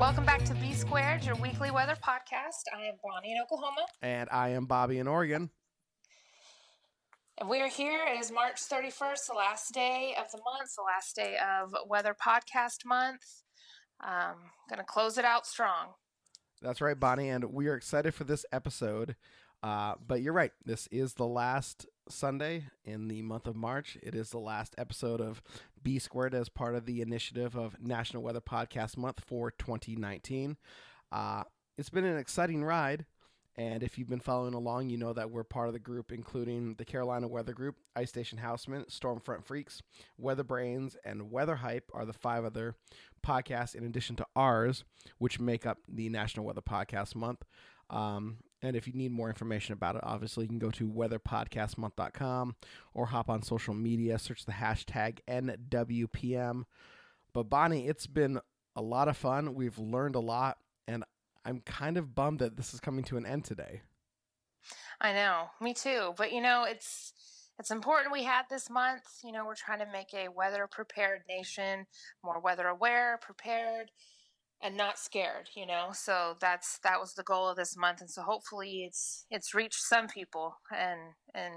Welcome back to B Squared, your weekly weather podcast. I am Bonnie in Oklahoma, And I am Bobby in Oregon. and we are here. It is March 31st, the last day of the month, the last day of Weather Podcast Month. Um, gonna close it out strong. That's right, Bonnie. And we are excited for this episode. Uh, but you're right. This is the last Sunday in the month of March. It is the last episode of B Squared as part of the initiative of National Weather Podcast Month for 2019. Uh, it's been an exciting ride. And if you've been following along, you know that we're part of the group, including the Carolina Weather Group, Ice Station Houseman, Stormfront Freaks, Weather Brains, and Weather Hype are the five other podcasts in addition to ours, which make up the National Weather Podcast Month. Um, and if you need more information about it, obviously you can go to weatherpodcastmonth.com or hop on social media, search the hashtag NWPM. But Bonnie, it's been a lot of fun. We've learned a lot, and I'm kind of bummed that this is coming to an end today. I know, me too. But you know, it's it's important we had this month. You know, we're trying to make a weather prepared nation, more weather aware, prepared, and not scared. You know, so that's that was the goal of this month, and so hopefully it's it's reached some people and and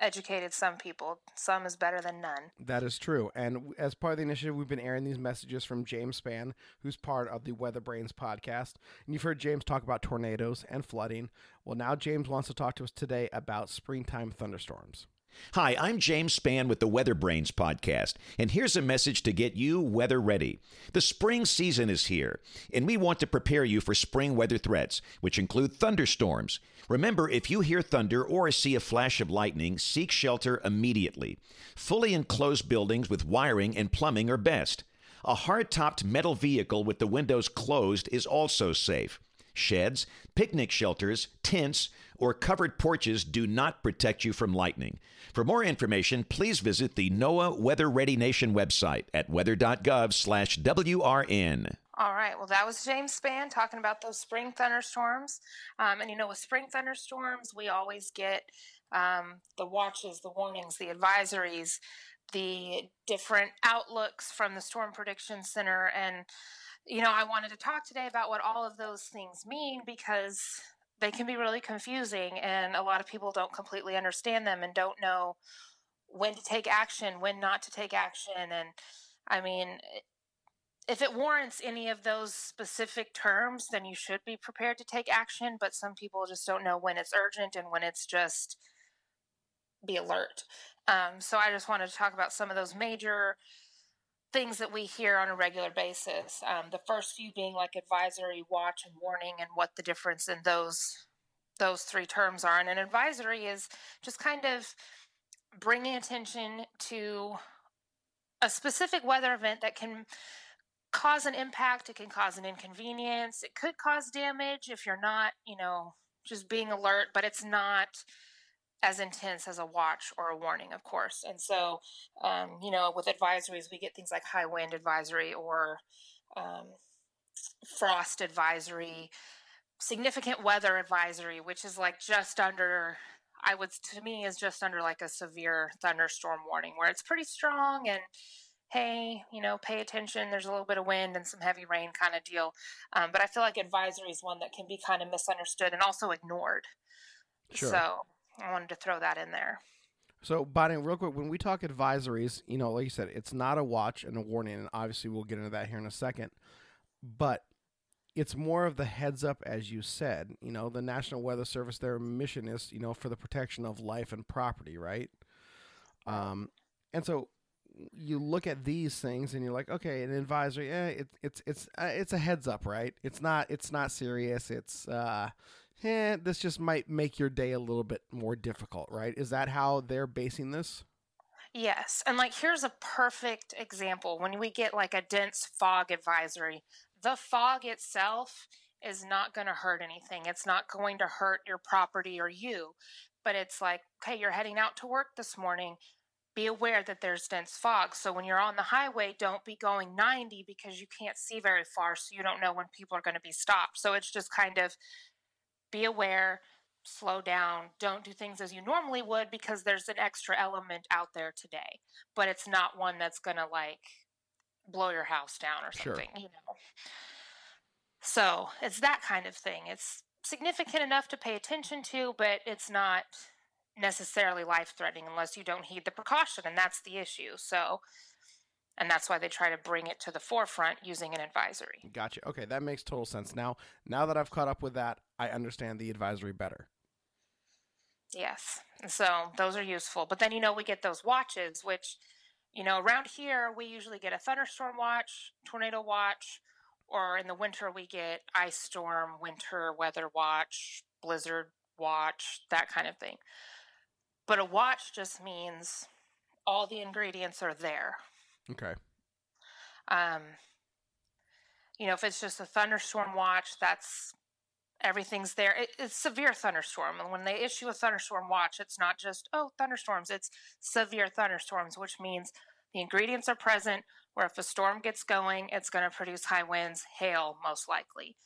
educated some people. Some is better than none. That is true. And as part of the initiative, we've been airing these messages from James Spann, who's part of the Weather Brains podcast. And you've heard James talk about tornadoes and flooding. Well, now James wants to talk to us today about springtime thunderstorms. Hi, I'm James Spann with the Weather Brains podcast, and here's a message to get you weather ready. The spring season is here, and we want to prepare you for spring weather threats, which include thunderstorms. Remember, if you hear thunder or see a flash of lightning, seek shelter immediately. Fully enclosed buildings with wiring and plumbing are best. A hard topped metal vehicle with the windows closed is also safe. Sheds, picnic shelters, tents, or covered porches do not protect you from lightning. For more information, please visit the NOAA Weather Ready Nation website at weather.gov/WRN. All right. Well, that was James Spann talking about those spring thunderstorms. Um, and you know, with spring thunderstorms, we always get um, the watches, the warnings, the advisories, the different outlooks from the Storm Prediction Center. And, you know, I wanted to talk today about what all of those things mean because they can be really confusing and a lot of people don't completely understand them and don't know when to take action, when not to take action. And I mean, if it warrants any of those specific terms, then you should be prepared to take action. But some people just don't know when it's urgent and when it's just be alert. Um, so I just wanted to talk about some of those major things that we hear on a regular basis. Um, the first few being like advisory, watch, and warning, and what the difference in those those three terms are. And an advisory is just kind of bringing attention to a specific weather event that can cause an impact it can cause an inconvenience it could cause damage if you're not you know just being alert but it's not as intense as a watch or a warning of course and so um, you know with advisories we get things like high wind advisory or um, frost advisory significant weather advisory which is like just under i would to me is just under like a severe thunderstorm warning where it's pretty strong and hey, you know, pay attention. There's a little bit of wind and some heavy rain kind of deal. Um, but I feel like advisory is one that can be kind of misunderstood and also ignored. Sure. So I wanted to throw that in there. So, Bonnie, real quick, when we talk advisories, you know, like you said, it's not a watch and a warning, and obviously we'll get into that here in a second. But it's more of the heads up, as you said. You know, the National Weather Service, their mission is, you know, for the protection of life and property, right? Um, and so you look at these things and you're like, okay, an advisory, eh, it, it's it's uh, it's a heads up, right? It's not it's not serious. It's uh, eh, this just might make your day a little bit more difficult, right? Is that how they're basing this? Yes. And like, here's a perfect example when we get like a dense fog advisory, the fog itself is not going to hurt anything. It's not going to hurt your property or you. But it's like, okay, you're heading out to work this morning. Be aware that there's dense fog. So when you're on the highway, don't be going 90 because you can't see very far. So you don't know when people are going to be stopped. So it's just kind of be aware, slow down, don't do things as you normally would because there's an extra element out there today. But it's not one that's going to like blow your house down or something, sure. you know. So it's that kind of thing. It's significant enough to pay attention to, but it's not necessarily life threatening unless you don't heed the precaution, and that's the issue. So, and that's why they try to bring it to the forefront using an advisory. Gotcha. Okay, that makes total sense. Now, now that I've caught up with that, I understand the advisory better. Yes. So those are useful. But then, you know, we get those watches, which, you know, around here, we usually get a thunderstorm watch, tornado watch, or in the winter we get ice storm, winter weather watch, blizzard watch, that kind of thing. But a watch just means all the ingredients are there. Okay. Um, you know, if it's just a thunderstorm watch, that's everything's there. It, it's severe thunderstorm, and when they issue a thunderstorm watch, it's not just oh thunderstorms. It's severe thunderstorms, which means the ingredients are present where if a storm gets going, it's going to produce high winds, hail, most likely.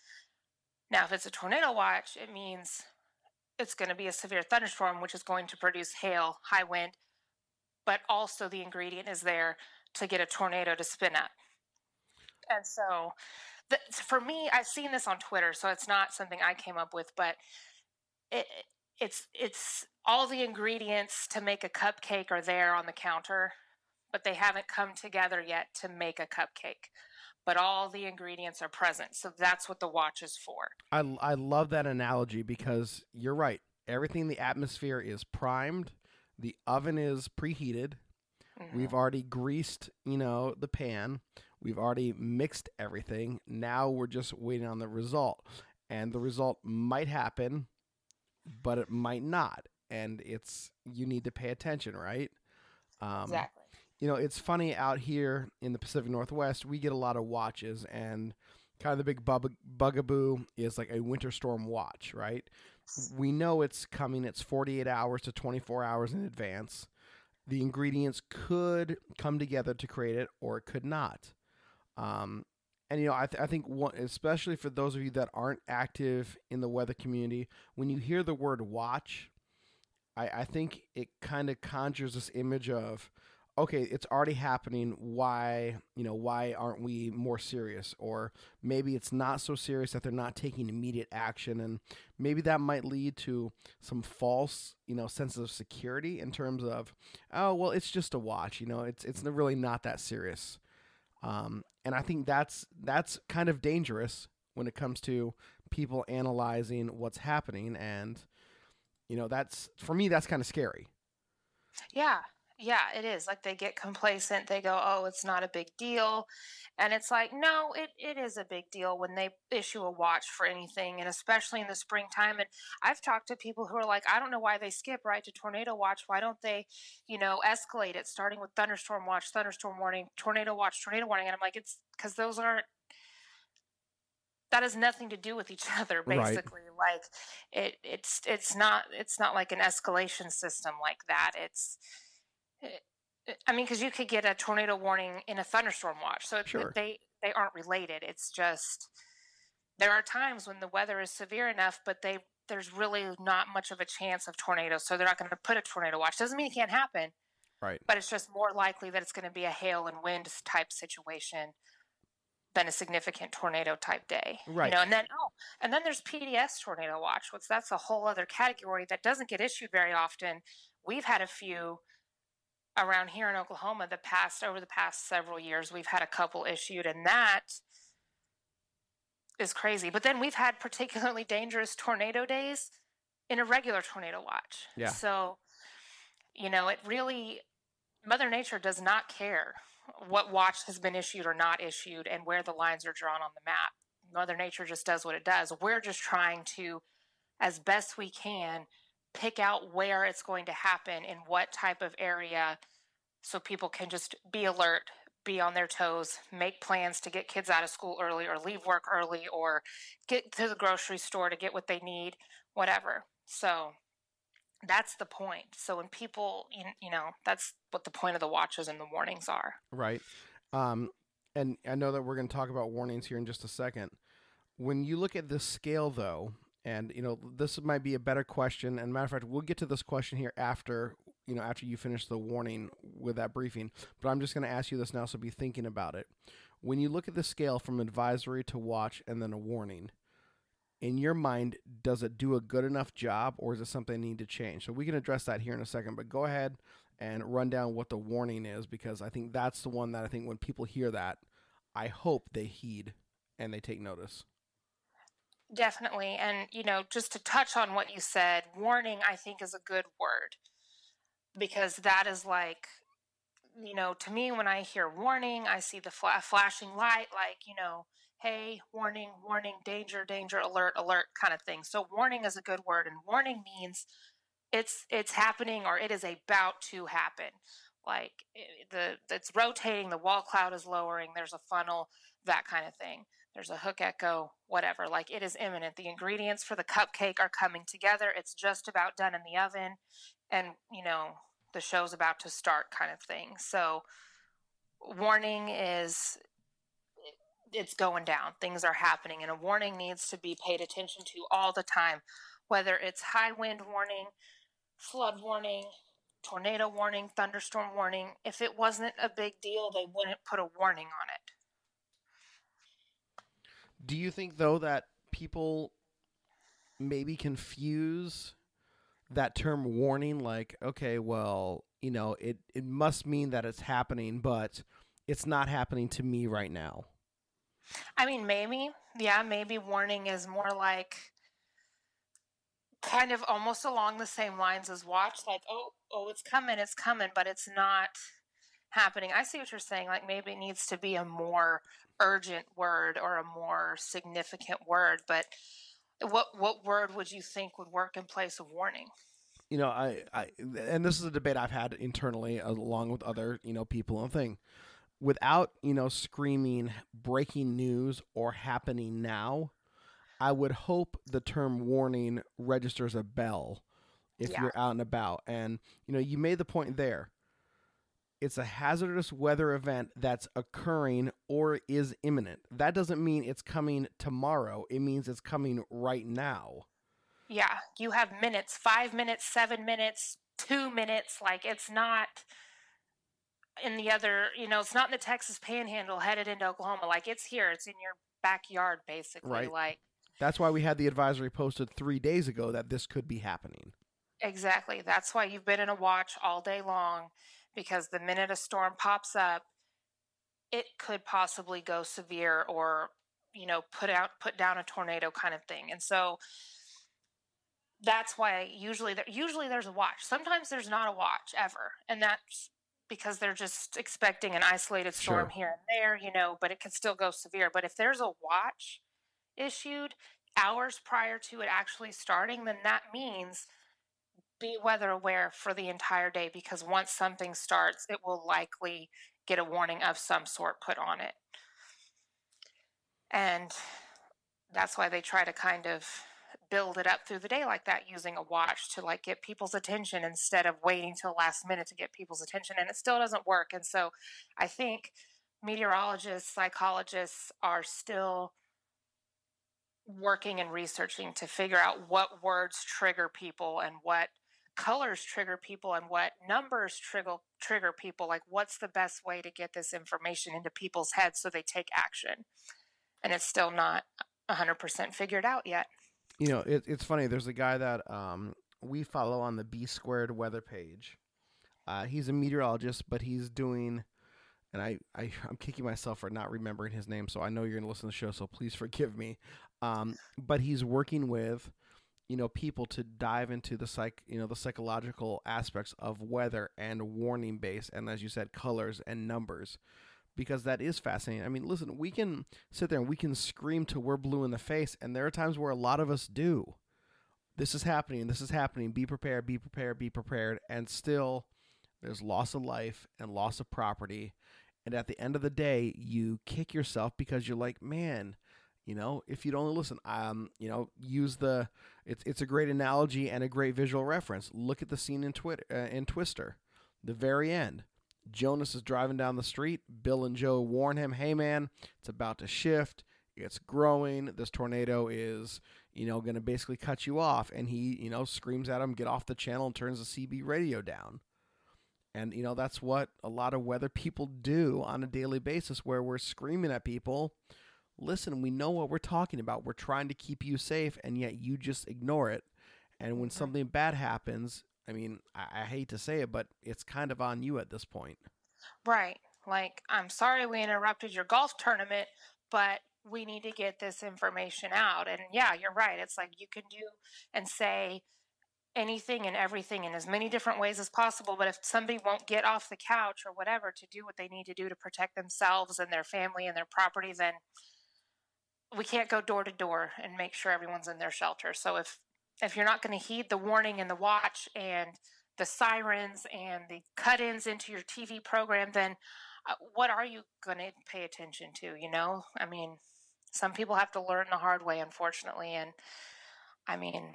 Now, if it's a tornado watch, it means it's going to be a severe thunderstorm, which is going to produce hail, high wind, but also the ingredient is there to get a tornado to spin up. And so, the, for me, I've seen this on Twitter, so it's not something I came up with, but it, it's it's all the ingredients to make a cupcake are there on the counter but they haven't come together yet to make a cupcake. But all the ingredients are present. So that's what the watch is for. I, I love that analogy because you're right. Everything in the atmosphere is primed, the oven is preheated. Mm-hmm. We've already greased, you know, the pan. We've already mixed everything. Now we're just waiting on the result. And the result might happen, but it might not. And it's you need to pay attention, right? Um, exactly you know, it's funny out here in the Pacific Northwest, we get a lot of watches, and kind of the big bug- bugaboo is like a winter storm watch, right? We know it's coming, it's 48 hours to 24 hours in advance. The ingredients could come together to create it, or it could not. Um, and you know, I, th- I think one, especially for those of you that aren't active in the weather community, when you hear the word watch, I, I think it kind of conjures this image of okay, it's already happening. Why, you know, why aren't we more serious? Or maybe it's not so serious that they're not taking immediate action, and maybe that might lead to some false, you know, sense of security in terms of, oh, well, it's just a watch. You know, it's it's really not that serious. Um, and I think that's that's kind of dangerous when it comes to people analyzing what's happening, and you know, that's for me, that's kind of scary. Yeah, yeah, it is. Like they get complacent. They go, oh, it's not a big deal. And it's like, no, it, it is a big deal when they issue a watch for anything, and especially in the springtime. And I've talked to people who are like, I don't know why they skip right to tornado watch. Why don't they, you know, escalate it, starting with thunderstorm watch, thunderstorm warning, tornado watch, tornado warning? And I'm like, it's because those aren't that has nothing to do with each other basically right. like it it's it's not it's not like an escalation system like that it's Uh, I mean, because you could get a tornado warning in a thunderstorm watch, so sure. they they aren't related. It's just there are times when the weather is severe enough, but they there's really not much of a chance of tornadoes, so they're not going to put a tornado watch. Doesn't mean it can't happen, right? But it's just more likely that it's going to be a hail and wind type situation than a significant tornado type day, right? You know, and then oh, and then there's PDS tornado watch, which that's a whole other category that doesn't get issued very often. We've had a few around here in Oklahoma the past over the past several years we've had a couple issued and that is crazy. But then we've had particularly dangerous tornado days in a regular tornado watch. Yeah. So, you know, it really Mother Nature does not care what watch has been issued or not issued and where the lines are drawn on the map. Mother Nature just does what it does. We're just trying to as best we can pick out where it's going to happen in what type of area so people can just be alert be on their toes, make plans to get kids out of school early or leave work early or get to the grocery store to get what they need, whatever. So that's the point. So when people, you know, that's what the point of the watches and the warnings are. Right. Um, and I know that we're going to talk about warnings here in just a second. When you look at this scale, though, and you know this might be a better question. And matter of fact, we'll get to this question here after you know after you finish the warning with that briefing. But I'm just going to ask you this now, so be thinking about it. When you look at the scale from advisory to watch and then a warning, in your mind, does it do a good enough job, or is it something they need to change? So we can address that here in a second. But go ahead and run down what the warning is because I think that's the one that I think when people hear that, I hope they heed and they take notice. Definitely. And, you know, just to touch on what you said, warning, I think, is a good word because that is like, you know, to me, when I hear warning, I see the fla- flashing light, like, you know, hey, warning, warning, danger, danger, alert, alert kind of thing. So, warning is a good word. And warning means it's it's happening or it is about to happen like eh, the it's rotating the wall cloud is lowering there's a funnel that kind of thing there's a hook echo whatever like it is imminent the ingredients for the cupcake are coming together it's just about done in the oven and you know the show's about to start kind of thing so warning is it's going down things are happening and a warning needs to be paid attention to all the time whether it's high wind warning flood warning, tornado warning, thunderstorm warning. If it wasn't a big deal, they wouldn't put a warning on it. Do you think though that people maybe confuse that term warning like okay, well, you know, it it must mean that it's happening, but it's not happening to me right now. I mean, maybe. Yeah, maybe warning is more like kind of almost along the same lines as watch like oh oh it's coming it's coming but it's not happening i see what you're saying like maybe it needs to be a more urgent word or a more significant word but what what word would you think would work in place of warning you know i i and this is a debate i've had internally along with other you know people and thing without you know screaming breaking news or happening now I would hope the term warning registers a bell if yeah. you're out and about. And, you know, you made the point there. It's a hazardous weather event that's occurring or is imminent. That doesn't mean it's coming tomorrow. It means it's coming right now. Yeah, you have minutes, five minutes, seven minutes, two minutes. Like it's not in the other, you know, it's not in the Texas panhandle headed into Oklahoma. Like it's here, it's in your backyard, basically. Right. Like that's why we had the advisory posted three days ago that this could be happening. Exactly. That's why you've been in a watch all day long because the minute a storm pops up, it could possibly go severe or, you know, put out put down a tornado kind of thing. And so that's why usually there, usually there's a watch. Sometimes there's not a watch ever, and that's because they're just expecting an isolated storm sure. here and there, you know, but it can still go severe. But if there's a watch, issued hours prior to it actually starting, then that means be weather aware for the entire day because once something starts, it will likely get a warning of some sort put on it. And that's why they try to kind of build it up through the day like that using a watch to like get people's attention instead of waiting till last minute to get people's attention and it still doesn't work and so i think meteorologists psychologists are still working and researching to figure out what words trigger people and what colors trigger people and what numbers trigger trigger people like what's the best way to get this information into people's heads so they take action? And it's still not 100% figured out yet. You know it, it's funny there's a guy that um, we follow on the b squared weather page. Uh, he's a meteorologist but he's doing and I, I i'm kicking myself for not remembering his name so i know you're to listen to the show so please forgive me. Um, but he's working with, you know, people to dive into the psych, you know, the psychological aspects of weather and warning base, and as you said, colors and numbers, because that is fascinating. I mean, listen, we can sit there and we can scream till we're blue in the face, and there are times where a lot of us do. This is happening. This is happening. Be prepared. Be prepared. Be prepared. And still, there's loss of life and loss of property And at the end of the day, you kick yourself because you're like, man, you know, if you'd only listen, um, you know, use the. It's it's a great analogy and a great visual reference. Look at the scene in Twitter uh, in Twister, the very end. Jonas is driving down the street. Bill and Jo warn him, "Hey, man, it's about to shift. It's growing. This tornado is, you know, going to basically cut you off." And he, you know, screams at him, "Get off the channel!" and turns the CB radio down. And you know that's what a lot of weather people do on a daily basis, where we're screaming at people. Listen, we know what we're talking about. We're trying to keep you safe, and yet you just ignore it. And when mm-hmm. something bad happens, I mean, I, I hate to say it, but it's kind of on you at this point. Right. Like, I'm sorry we interrupted your golf tournament, but we need to get this information out. And yeah, you're right. It's like you can do and say anything and everything in as many different ways as possible. But if somebody won't get off the couch or whatever to do what they need to do to protect themselves and their family and their property, then we can't go door to door and make sure everyone's in their shelter. So if if you're not going to heed the warning and the watch and the sirens and the cut-ins into your TV program, then uh, what are you going to pay attention to? You know, I mean, some people have to learn the hard way, unfortunately, and I mean,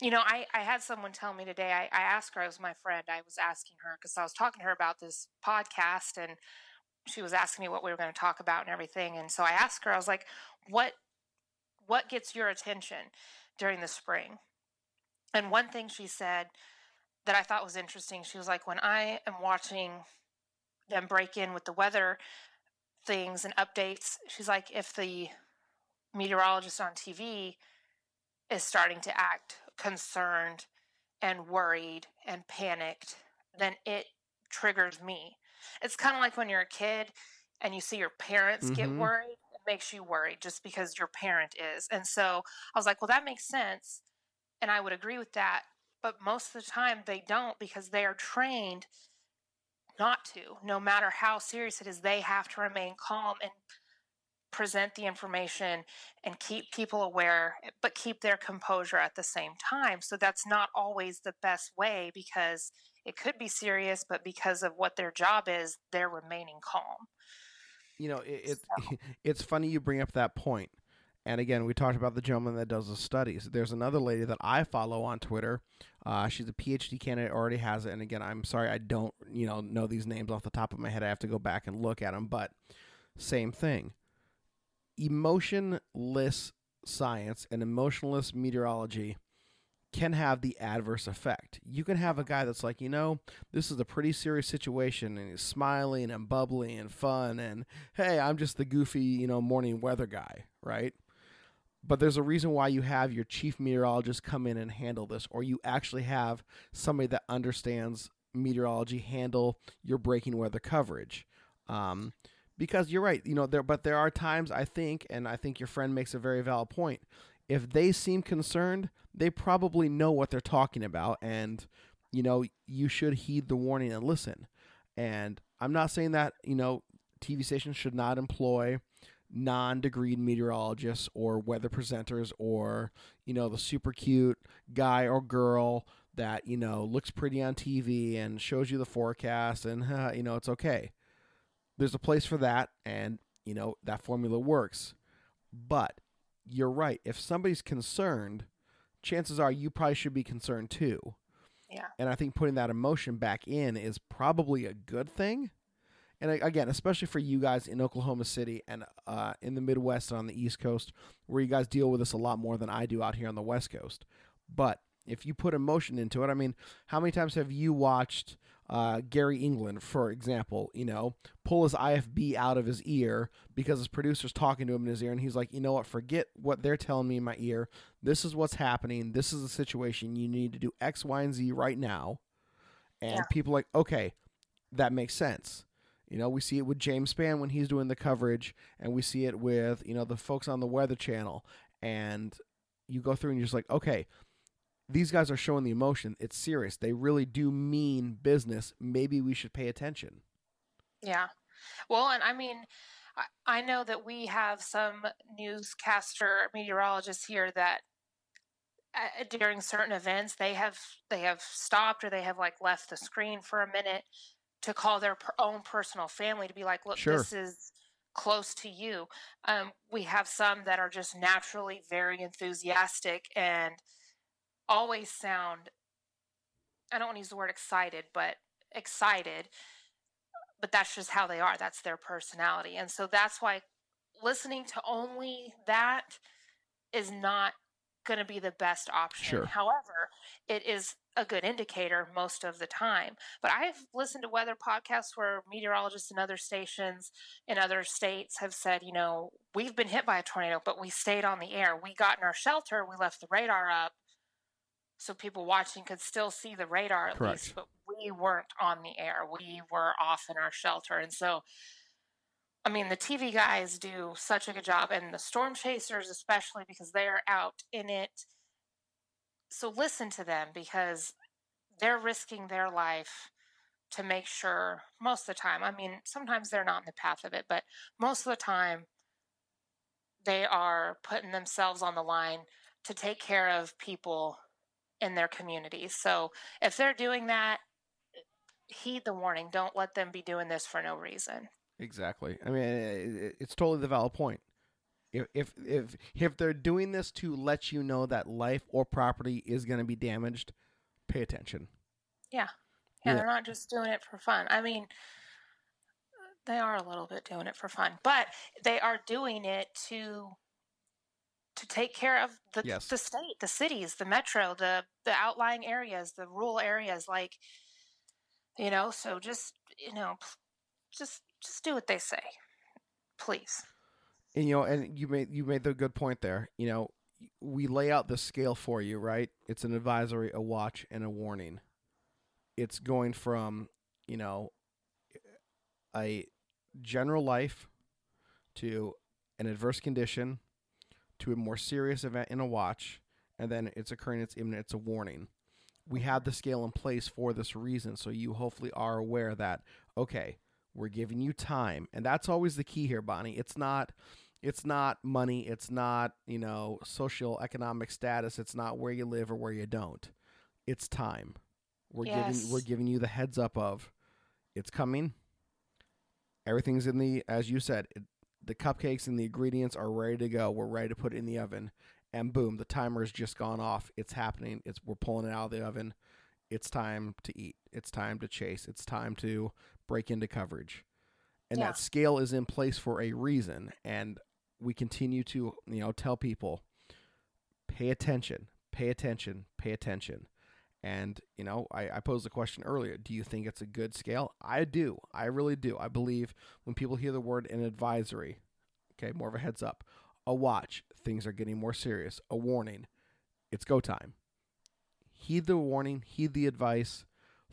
you know, I, I had someone tell me today, I, I asked her, I was my friend, I was asking her because I was talking to her about this podcast and she was asking me what we were going to talk about and everything. And so I asked her, I was like, what, what gets your attention during the spring? And one thing she said that I thought was interesting, she was like, when I am watching them break in with the weather things and updates, she's like, if the meteorologist on TV is starting to act concerned and worried and panicked, then it triggers me. It's kind of like when you're a kid and you see your parents mm-hmm. get worried, it makes you worried just because your parent is. And so I was like, well, that makes sense. And I would agree with that. But most of the time they don't because they are trained not to. No matter how serious it is, they have to remain calm and present the information and keep people aware, but keep their composure at the same time. So that's not always the best way because it could be serious, but because of what their job is, they're remaining calm. You know, it, so. it's funny you bring up that point. And again, we talked about the gentleman that does the studies. There's another lady that I follow on Twitter. Uh, she's a PhD candidate, already has it. And again, I'm sorry I don't, you know, know these names off the top of my head. I have to go back and look at them. But same thing emotionless science and emotionless meteorology can have the adverse effect. You can have a guy that's like, you know, this is a pretty serious situation and he's smiling and bubbly and fun and hey, I'm just the goofy, you know, morning weather guy, right? But there's a reason why you have your chief meteorologist come in and handle this, or you actually have somebody that understands meteorology handle your breaking weather coverage. Um, because you're right, you know, there but there are times I think and I think your friend makes a very valid point. If they seem concerned, they probably know what they're talking about and you know, you should heed the warning and listen. And I'm not saying that, you know, TV stations should not employ non-degreed meteorologists or weather presenters or, you know, the super cute guy or girl that, you know, looks pretty on TV and shows you the forecast and, uh, you know, it's okay there's a place for that and you know that formula works but you're right. If somebody's concerned chances are you probably should be concerned too. Yeah. And i think putting that emotion back in is probably a good thing. And again especially for you guys in oklahoma city and uh, in the midwest and on the east coast where you guys deal with this a lot more than i do out here on the west coast. But if you put emotion into it i mean how many times have you watched uh, Gary England, for example, you know, pull his IFB out of his ear because his producer's talking to him in his ear, and he's like, you know what, forget what they're telling me in my ear. This is what's happening. This is the situation. You need to do X, Y, and Z right now. And yeah. people like, okay, that makes sense. You know, we see it with James Spann when he's doing the coverage, and we see it with, you know, the folks on the Weather Channel. And you go through and you're just like, okay, these guys are showing the emotion. It's serious. They really do mean business. Maybe we should pay attention. Yeah. Well, and I mean, I know that we have some newscaster meteorologists here that uh, during certain events they have they have stopped or they have like left the screen for a minute to call their per- own personal family to be like, look, Sure. this is close to you. Um, we have some that are just naturally very enthusiastic and always sound, I don't want to use the word excited, but excited. But that's just how they are. That's their personality. And so that's why listening to only that is not going to be the best option. Sure. However, it is a good indicator most of the time. But I've listened to weather podcasts where meteorologists in other stations in other states have said, you know, we've been hit by a tornado, but we stayed on the air. We got in our shelter, we left the radar up so people watching could still see the radar at Correct. least, but we weren't on the air. We were off in our shelter. And so I mean, the TV guys do such a good job, and the storm chasers, especially because they're out in it. So listen to them because they're risking their life to make sure, most of the time, I mean, sometimes they're not in the path of it, but most of the time, they are putting themselves on the line to take care of people in their communities. So if they're doing that, heed the warning. Don't let them be doing this for no reason. Exactly. I mean, it's totally the valid point. If if if if they're doing this to let you know that life or property is going to be damaged, pay attention. Yeah. Yeah. Yeah, they're not just doing it for fun. I mean, they are a little bit doing it for fun, but they are doing it to to take care of the Yes. the state, the cities, the metro, the the outlying areas, the rural areas like you know, so just, you know, just just do what they say. Please. And you know, and you made you made the good point there. You know, we lay out the scale for you, right? It's an advisory, a watch, and a warning. It's going from you know a general life to an adverse condition to a more serious event in a watch, and then it's occurring, it's imminent, it's a warning. We have the scale in place for this reason, so you hopefully are aware that okay, we're giving you time, and that's always the key here, Bonnie. It's not, it's not money, it's not you know social economic status, it's not where you live or where you don't. It's time. We're Yes. giving we're giving you the heads up of it's coming. Everything's in the as you said, it, the cupcakes and the ingredients are ready to go. We're ready to put it in the oven, and boom, the timer timer's just gone off. It's happening. It's we're pulling it out of the oven. It's time to eat. It's time to chase. It's time to break into coverage, and Yeah. that scale is in place for a reason. And we continue to you know tell people, pay attention, pay attention, pay attention. And, you know, I, I posed the question earlier do you think it's a good scale? I do. I really do. I believe when people hear the word an advisory, okay, more of a heads up, a watch, things are getting more serious, a warning, it's go time. Heed the warning, heed the advice,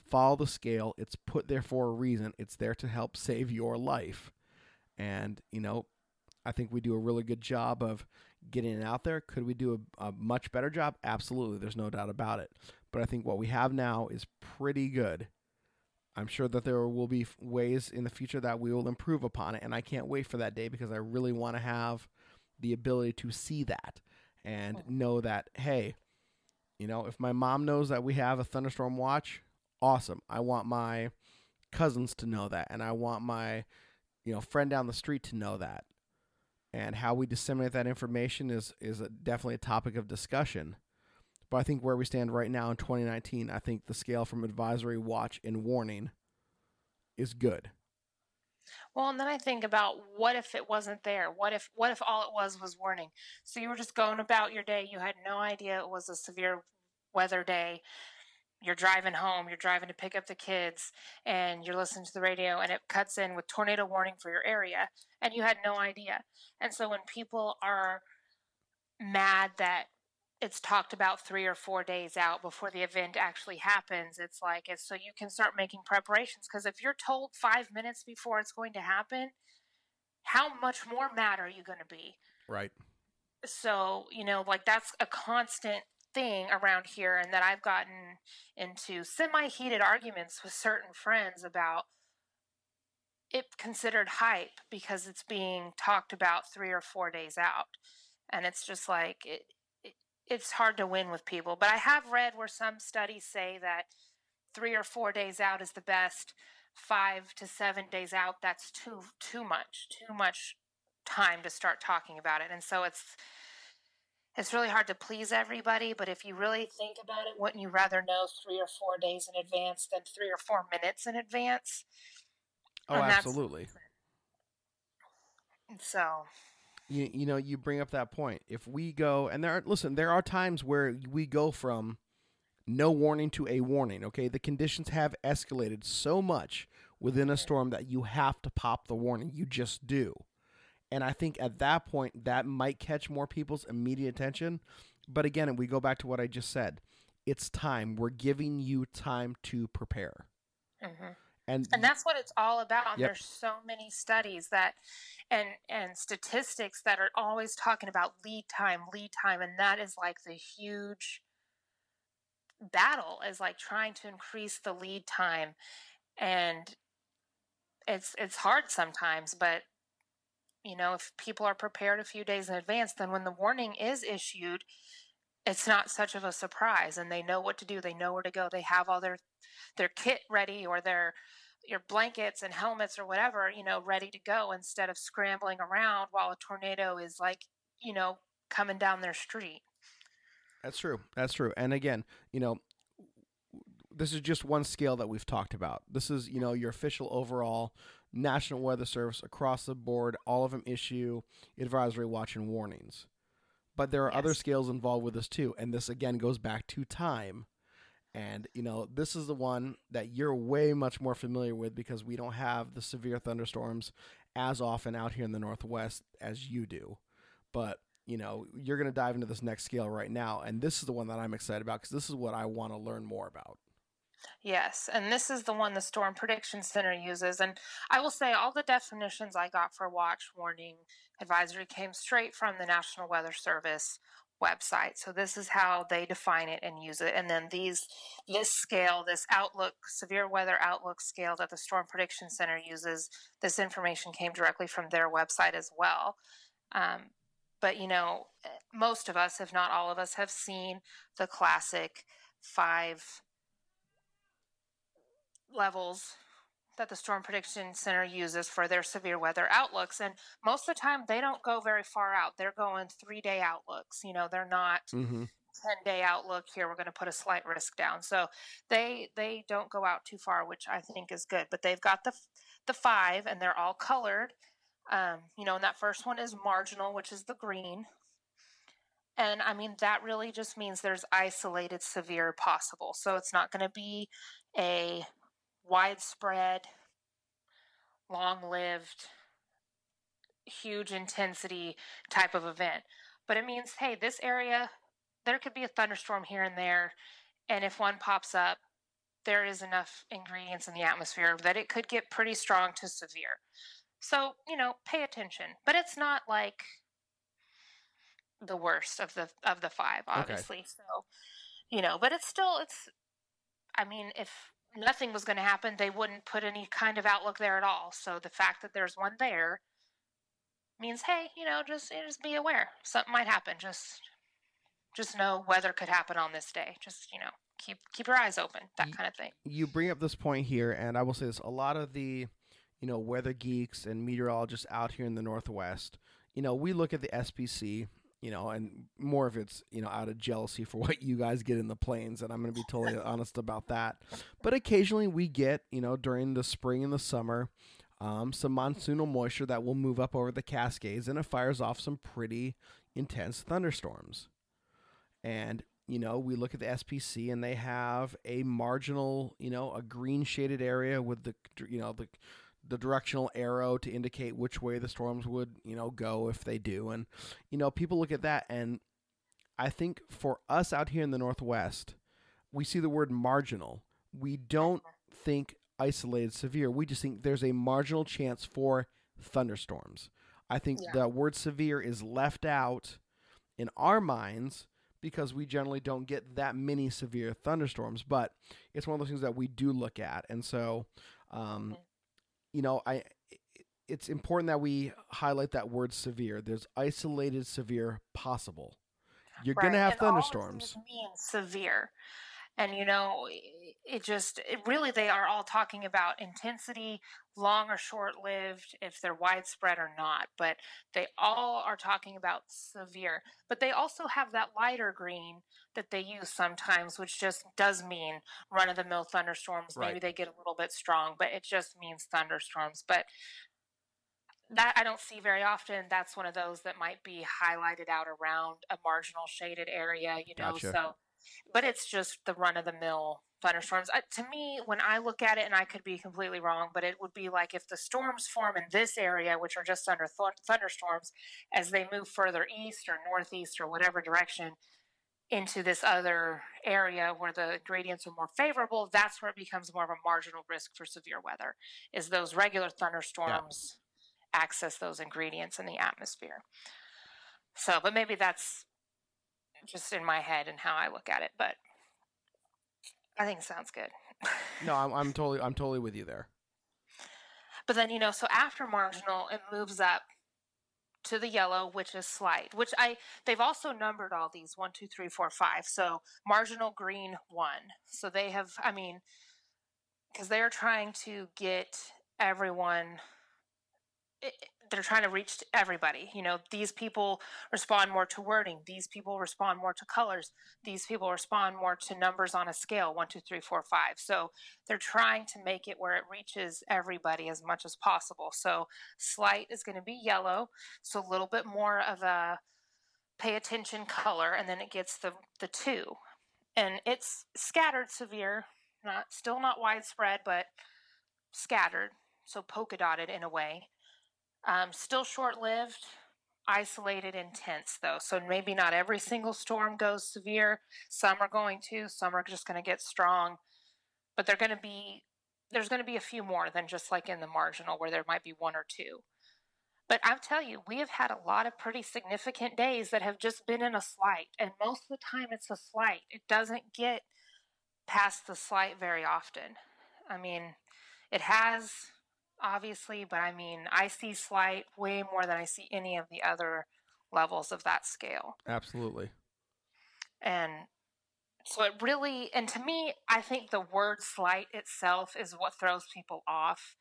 follow the scale. It's put there for a reason. It's there to help save your life. And, you know, I think we do a really good job of getting it out there. Could we do a, a much better job? Absolutely. There's no doubt about it. But I think what we have now is pretty good. I'm sure that there will be ways in the future that we will improve upon it. And I can't wait for that day because I really want to have the ability to see that and know that, hey, you know, if my mom knows that we have a thunderstorm watch, awesome. I want my cousins to know that. And I want my, you know, friend down the street to know that and how we disseminate that information is is a, definitely a topic of discussion. But I think where we stand right now in 2019, I think the scale from advisory, watch, and warning is good. Well, and then I think about what if it wasn't there? What if what if all it was was warning? So you were just going about your day, you had no idea it was a severe weather day. You're driving home, you're driving to pick up the kids, and you're listening to the radio and it cuts in with tornado warning for your area and you had no idea. And so when people are mad that it's talked about three or four days out before the event actually happens. It's like it's so you can start making preparations because if you're told five minutes before it's going to happen, how much more mad are you going to be? Right. So you know, like that's a constant thing around here, and that I've gotten into semi-heated arguments with certain friends about it considered hype because it's being talked about three or four days out, and it's just like it it's hard to win with people. But I have read where some studies say that three or four days out is the best five to seven days out, that's too too much, too much time to start talking about it. And so it's it's really hard to please everybody, but if you really think about it, wouldn't you rather know three or four days in advance than three or four minutes in advance? Oh, absolutely. So you, you know you bring up that point. If we go and there are listen there are times where we go from no warning to a warning okay? The conditions have escalated so much within a storm that you have to pop the warning. You just do. And i think at that point that might catch more people's immediate attention. But again we go back to what i just said. It's time. We're giving you time to prepare. Mm-hmm. And and that's what it's all about Yep. there's so many studies that and and statistics that are always talking about lead time lead time and that is like the huge battle is like trying to increase the lead time and it's it's hard sometimes but you know if people are prepared a few days in advance then when the warning is issued it's not such of a surprise and they know what to do they know where to go they have all their their kit ready or their your blankets and helmets or whatever you know ready to go instead of scrambling around while a tornado is like you know coming down their street That's true. That's true. And again, you know, this is just one scale that we've talked about. This is, you know, your official overall National Weather Service across the board, all of them issue advisory watch and warnings. But there are other Yes. scales involved with this too, and this again goes back to time. And you know, this is the one that you're way much more familiar with because we don't have the severe thunderstorms as often out here in the Northwest as you do. But you know, you're going to dive into this next scale right now, and this is the one that I'm excited about because this is what I want to learn more about. Yes, and this is the one the Storm Prediction Center uses. And I will say, all the definitions I got for watch, warning, advisory came straight from the National Weather Service website. So this is how they define it and use it. And then these, this scale, this outlook, severe weather outlook scale that the Storm Prediction Center uses, this information came directly from their website as well. Um, but you know, most of us, if not all of us, have seen the classic five levels that the Storm Prediction Center uses for their severe weather outlooks. And most of the time, they don't go very far out. They're going three day outlooks. You know, they're not Mm-hmm. 10 day outlook here we're going to put a slight risk down so they they don't go out too far which i think is good but they've got the the five and they're all colored um, you know and that first one is marginal which is the green and i mean that really just means there's isolated severe possible so it's not going to be a widespread long lived huge intensity type of event. But it means hey this area there could be a thunderstorm here and there and if one pops up there is enough ingredients in the atmosphere that it could get pretty strong to severe. So you know pay attention. But it's not like the worst of the of the five obviously. So you know but it's still it's i mean if nothing was going to happen they wouldn't put any kind of outlook there at all. So the fact that there's one there means hey you know just just be aware something might happen just just know weather could happen on this day just you know keep keep your eyes open that kind of thing. you bring up this point here, and I will say this: a lot of the, you know, weather geeks and meteorologists out here in the Northwest, you know, we look at the SPC, you know, and more of it's, you know, out of jealousy for what you guys get in the plains, and I'm going to be totally honest about that. But occasionally we get, you know, during the spring and the summer, um, some monsoonal moisture that will move up over the Cascades, and it fires off some pretty intense thunderstorms. And you know, we look at the SPC and they have a marginal, you know, a green shaded area with the, you know, the the directional arrow to indicate which way the storms would, you know, go if they do. And you know, people look at that and I think for us out here in the Northwest, we see the word marginal. We don't think isolated severe. We just think there's a marginal chance for thunderstorms. I think Yeah. the word severe is left out in our minds because we generally don't get that many severe thunderstorms. But it's one of those things that we do look at, and so, um, Mhm. You know, I. It's important that we highlight that word severe. There's isolated severe possible. You're Right, gonna have and thunderstorms. these mean severe And, you know, it just, it really, they are all talking about intensity, long or short lived, if they're widespread or not. But they all are talking about severe. But they also have that lighter green that they use sometimes, which just does mean run of the mill thunderstorms. Right. Maybe they get a little bit strong, but it just means thunderstorms. But that I don't see very often. That's one of those that might be highlighted out around a marginal shaded area, you know. Gotcha. So, but it's just the run of the mill thunderstorms. Uh, to me, when I look at it, and I could be completely wrong, but it would be like if the storms form in this area, which are just under th- thunderstorms, as they move further east or northeast or whatever direction into this other area where the gradients are more favorable, that's where it becomes more of a marginal risk for severe weather. Is those regular thunderstorms access those ingredients in the atmosphere? So, but maybe that's just in my head and how I look at it, but I think it sounds good. No, I'm, I'm totally I'm totally with you there. But then, you know, so after marginal, it moves up to the yellow, which is slight, which I, they've also numbered all these one, two, three, four, five. So marginal green, one. So they have, I mean, because they're trying to get everyone, it, they're trying to reach everybody. You know, these people respond more to wording. These people respond more to colors. These people respond more to numbers on a scale one, two, three, four, five. So they're trying to make it where it reaches everybody as much as possible. So slight is going to be yellow. So a little bit more of a pay attention color, and then it gets the the two, and it's scattered severe, not still not widespread, but scattered. So polka dotted in a way. Um, still short lived, isolated, intense though. So maybe not every single storm goes severe. Some are going to, some are just going to get strong, but they're going to be, there's going to be a few more than just like in the marginal where there might be one or two. But I'll tell you, we have had a lot of pretty significant days that have just been in a slight, and most of the time it's a slight. It doesn't get past the slight very often. I mean, it has obviously, but I mean, I see slight way more than I see any of the other levels of that scale. Absolutely. And so it really, and to me, I think the word slight itself is what throws people off.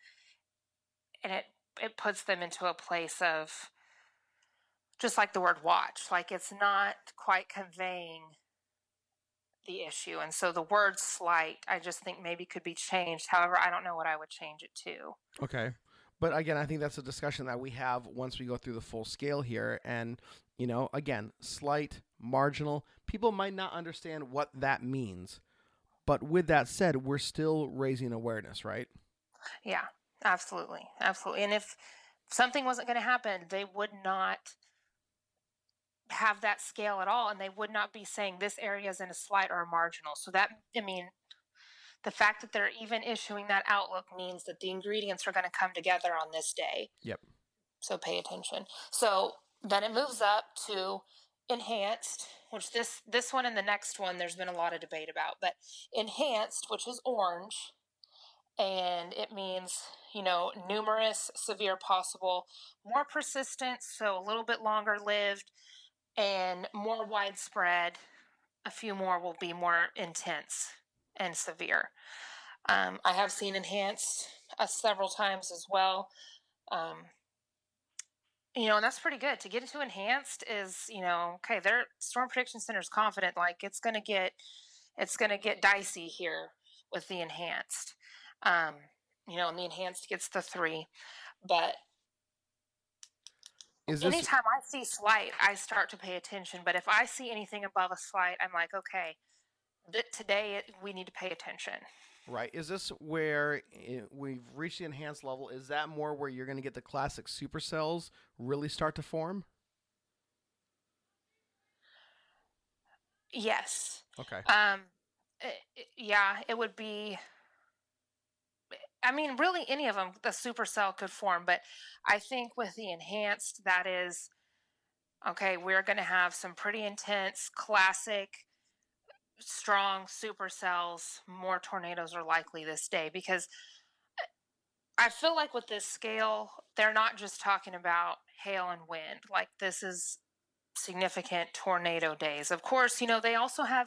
And it, it puts them into a place of just like the word watch, like it's not quite conveying the issue. And so the word slight, I just think maybe could be changed. However, I don't know what I would change it to. Okay. But again, I think that's a discussion that we have once we go through the full scale here. And, you know, again, slight, marginal, people might not understand what that means. But with that said, we're still raising awareness, right? Yeah, absolutely. Absolutely. And if something wasn't going to happen, they would not have that scale at all and they would not be saying this area is in a slight or a marginal. So that I mean the fact that they're even issuing that outlook means that the ingredients are going to come together on this day. Yep. So pay attention. So then it moves up to enhanced, which this this one and the next one there's been a lot of debate about, but enhanced, which is orange, and it means you know numerous, severe, possible, more persistent, so a little bit longer lived, and more widespread. A few more will be more intense and severe. Um, I have seen enhanced uh, several times as well. Um, you know, and that's pretty good. To get into enhanced is, you know, okay, their storm prediction center is confident like it's going to get, it's going to get dicey here with the enhanced. Um, you know, and the enhanced gets the three, but Is this anytime I see slight, I start to pay attention. But if I see anything above a slight, I'm like, okay, th- today it, we need to pay attention. right? Is this where i we've reached the enhanced level? Is that more where you're going to get the classic supercells really start to form? Yes. Okay. Um, i- i- yeah, it would be. I mean, really, any of them, the supercell could form, but I think with the enhanced, that is okay. We're going to have some pretty intense, classic, strong supercells. More tornadoes are likely this day because uh, I feel like with this scale, they're not just talking about hail and wind. Like this is significant tornado days. Of course, you know, they also have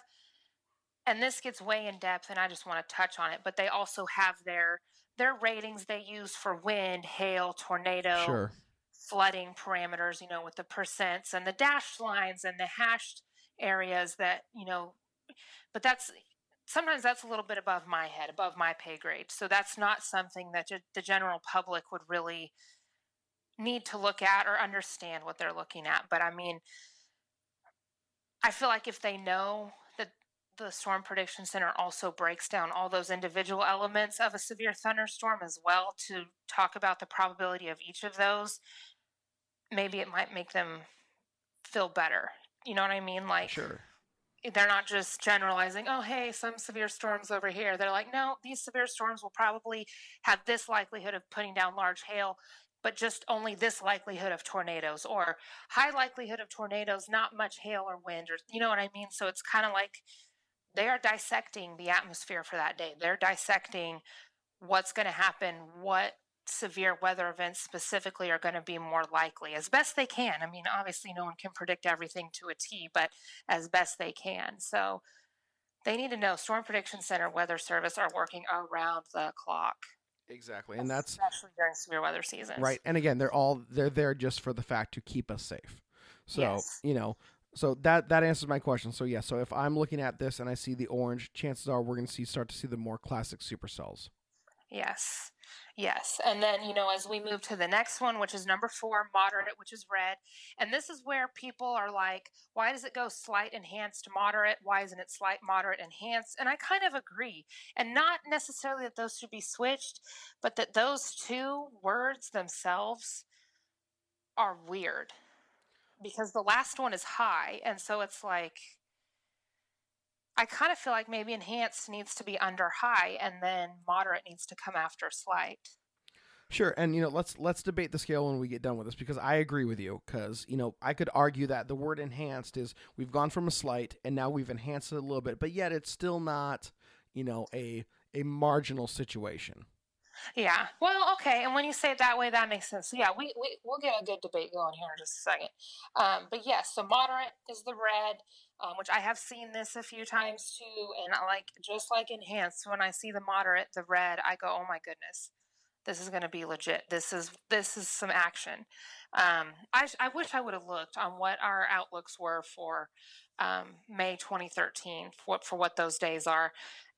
and this gets way in depth, and I just want to touch on it. But they also have their their ratings they use for wind, hail, tornado, Sure. flooding parameters. You know, with the percents and the dashed lines and the hashed areas that you know. But that's sometimes that's a little bit above my head, above my pay grade. So that's not something that the general public would really need to look at or understand what they're looking at. But I mean, I feel like if they know the Storm Prediction Center also breaks down all those individual elements of a severe thunderstorm as well to talk about the probability of each of those, maybe it might make them feel better. You know what I mean? Like, Sure. they're not just generalizing, oh, hey, some severe storms over here. They're like, no, these severe storms will probably have this likelihood of putting down large hail, but just only this likelihood of tornadoes, or high likelihood of tornadoes, not much hail or wind, or you know what I mean? So it's kind of like they are dissecting the atmosphere for that day. They're dissecting what's going to happen, what severe weather events specifically are going to be more likely as best they can. I mean, obviously, no one can predict everything to a T, but as best they can. So they need to know Storm Prediction Center Weather Service are working around the clock, Exactly. And that's especially during severe weather seasons. right. And again, they're all they're there just for the fact to keep us safe. So, Yes. you know, so that that answers my question. So yeah, so if I'm looking at this and I see the orange, chances are we're going to see start to see the more classic supercells. Yes. Yes. And then, you know, as we move to the next one, which is number four, moderate, which is red. And this is where people are like, why does it go slight, enhanced, moderate? Why isn't it slight, moderate, enhanced? And I kind of agree. And not necessarily that those should be switched, but that those two words themselves are weird because the last one is high. And so it's like, I kind of feel like maybe enhanced needs to be under high and then moderate needs to come after slight. Sure, and you know, let's let's debate the scale when we get done with this because I agree with you because you know I could argue that the word enhanced is we've gone from a slight and now we've enhanced it a little bit, but yet it's still not you know a a marginal situation. Yeah. Well, okay. And when you say it that way, that makes sense. So yeah, we, we we'll get a good debate going here in just a second. Um, but yes, so moderate is the red, um, which I have seen this a few times too, and I like just like enhanced. When I see the moderate, the red, I go, oh my goodness, this is going to be legit. This is this is some action. Um, I I wish I would have looked on what our outlooks were for um, May 2013 for for what those days are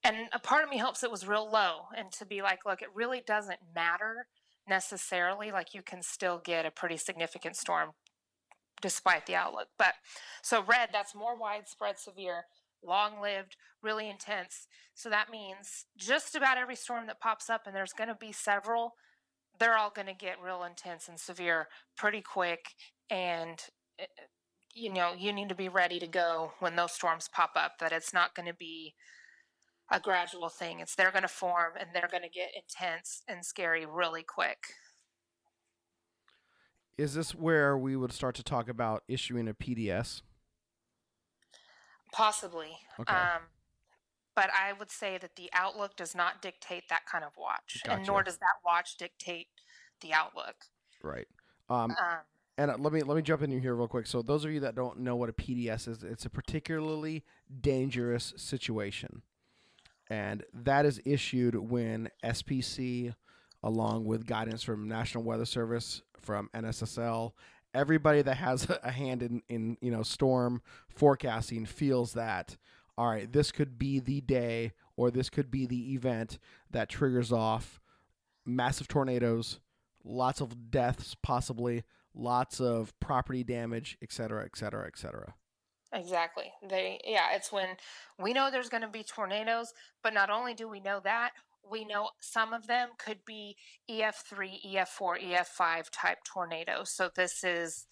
and a part of me hopes it was real low and to be like look it really doesn't matter necessarily like you can still get a pretty significant storm despite the outlook. But so red that's more widespread severe long lived really intense. So that means just about every storm that pops up and there's going to be several they're all going to get real intense and severe pretty quick. And eh, you know you need to be ready to go when those storms pop up that it's not going to be a gradual thing. It's they're going to form and they're going to get intense and scary really quick. Is this where we would start to talk about issuing a PDS? Possibly. Okay. Um, but I would say that the outlook does not dictate that kind of watch, and nor does that watch dictate the outlook. Right. Um, Um, and uh, let me let me jump in here real quick. So those of you that don't know what a PDS is, it's a particularly dangerous situation, and that is issued when SPC, along with guidance from National Weather Service, from NSSL, everybody that has a hand in in you know storm forecasting feels that all right, this could be the day or this could be the event that triggers off massive tornadoes, lots of deaths possibly, lots of property damage, et cetera, et cetera, et cetera. Exactly. They yeah, it's when we know there's going to be tornadoes, but not only do we know that, we know some of them could be E EF3, EF4, EF5 type tornadoes. So this is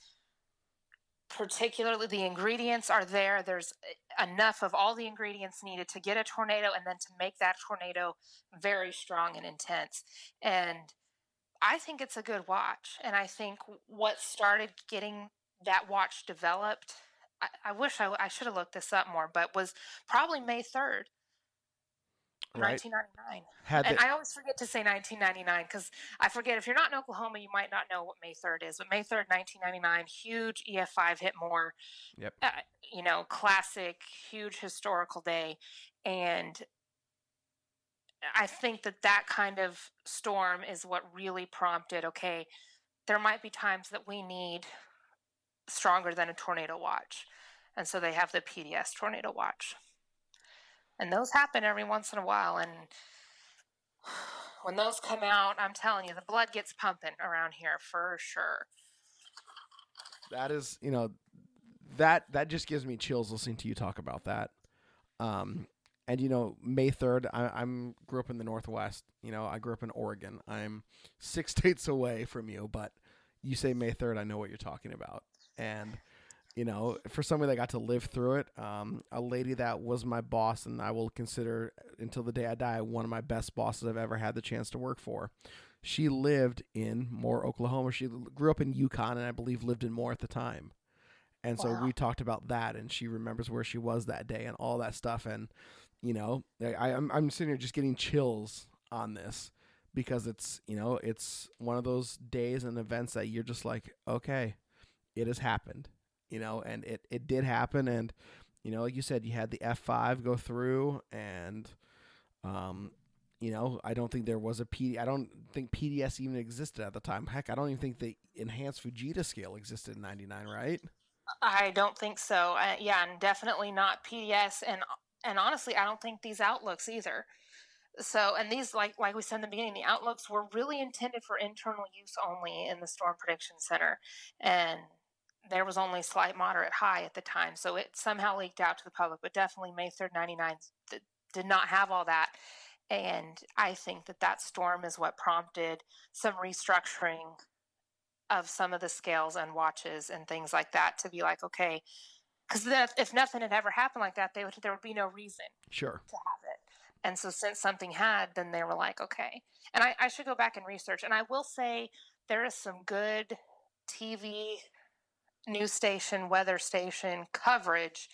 particularly the ingredients are there. There's eh, enough of all the ingredients needed to get a tornado and then to make that tornado very strong and intense. And I think it's a good watch. And I think what started getting that watch developed I, I wish I, I should have looked this up Moore, but was probably May 3rd. Right. 1999. Had And the, I always forget to say 1999 because I forget if you're not in Oklahoma, you might not know what May 3rd is. But May 3rd, 1999, huge EF5 hit more. Yep. Uh, you know, classic, huge historical day. And I think that that kind of storm is what really prompted okay, there might be times that we need stronger than a tornado watch. And so they have the PDS tornado watch. And those happen every once in a while. And when those come out, I'm telling you, the blood gets pumping around here for sure. that is you know that that just gives me chills listening to you talk about that um and you know may 3rd I, i'm grew up in the northwest you know i grew up in oregon i'm six states away from you but you say may 3rd i know what you're talking about and you know for somebody that got to live through it um, a lady that was my boss and i will consider until the day i die one of my best bosses i've ever had the chance to work for she lived in Moore, Oklahoma. She grew up in Yukon and I believe lived in Moore at the time. And so we talked about that and she remembers where she was that day and all that stuff. And, you know, I- I'm, I'm sitting here just getting chills on this because it's, you know, it's one of those days and events that you're just like, okay, it has happened, you know, and it, it did happen. And, you know, like you said, you had the F5 go through and, um, you know, I don't think there was a PD. I don't think PDS even existed at the time. Heck, I don't even think the enhanced Fujita scale existed in '99, right? I don't think so. Uh, yeah, and definitely not PDS, and and honestly, I don't think these outlooks either. So, and these, like like we said in the beginning, the outlooks were really intended for internal use only in the Storm Prediction Center, and there was only slight moderate high at the time, so it somehow leaked out to the public. But definitely, May third, ninety nine did not have all that, and I think that that storm is what prompted some restructuring of some of the scales and watches and things like that to be like, okay, because if nothing had ever happened like that, they would there would be no reason Sure. to have it. And so since something had, then they were like, okay. And I, I should go back and research. And I will say there is some good TV news station, weather station coverage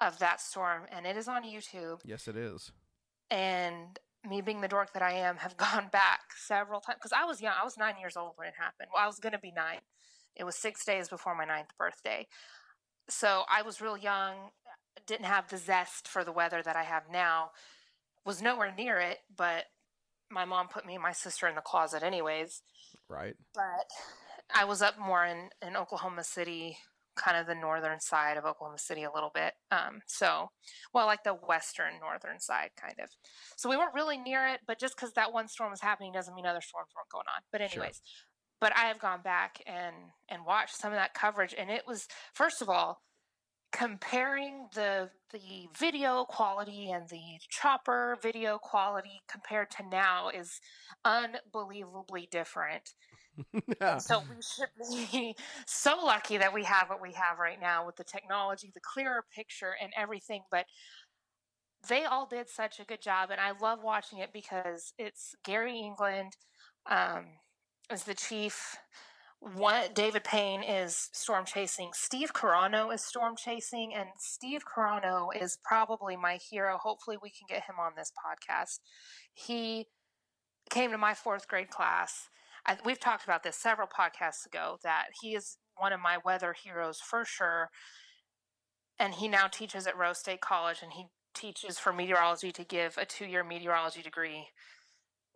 of that storm, and it is on YouTube Yes, it is. and me being the dork that I am, have gone back several times because I was young. I was nine years old when it happened. Well, I was going to be nine. It was six days before my ninth birthday. So I was real young, didn't have the zest for the weather that I have now, was nowhere near it, but my mom put me and my sister in the closet anyways. Right. But I was up more in, in Oklahoma City, kind of the northern side of Oklahoma City a little bit. Um, so, well, like the western northern side, kind of. So we weren't really near it, but just because that one storm was happening doesn't mean other storms weren't going on. But Sure. anyways, but I have gone back and and watched some of that coverage, and it was first of all comparing the the video quality and the chopper video quality compared to now is unbelievably different. So we should be so lucky that we have what we have right now with the technology, the clearer picture, and everything. But they all did such a good job, and I love watching it because it's Gary England um, is the chief. One, David Payne is storm chasing. Steve Carano is storm chasing, and Steve Carano is probably my hero. Hopefully, we can get him on this podcast. He came to my fourth grade class. I, we've talked about this several podcasts ago that he is one of my weather heroes for sure. And he now teaches at Rose State College and he teaches for meteorology to give a two year meteorology degree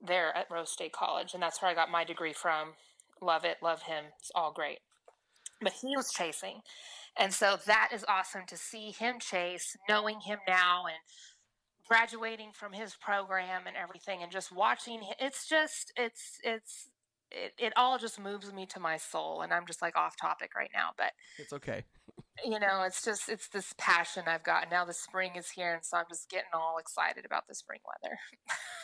there at Rose State College. And that's where I got my degree from. Love it, love him. It's all great. But he was chasing. And so that is awesome to see him chase, knowing him now and graduating from his program and everything and just watching it's just it's it's it, it all just moves me to my soul and i'm just like off topic right now but It's okay. you know it's just it's this passion i've got and now the spring is here and so i'm just getting all excited about the spring weather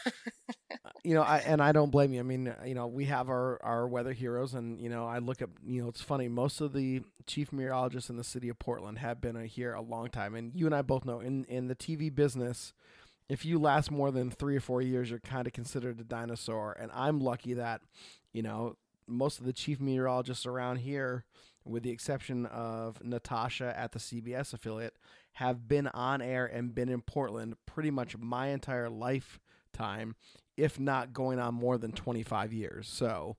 you know, I and I don't blame you. I mean, you know, we have our our weather heroes, and you know, I look at you know, it's funny. Most of the chief meteorologists in the city of Portland have been uh, here a long time, and you and I both know in in the TV business, if you last more than three or four years, you're kind of considered a dinosaur. And I'm lucky that, you know, most of the chief meteorologists around here, with the exception of Natasha at the CBS affiliate, have been on air and been in Portland pretty much my entire lifetime, if not going on more than 25 years. So,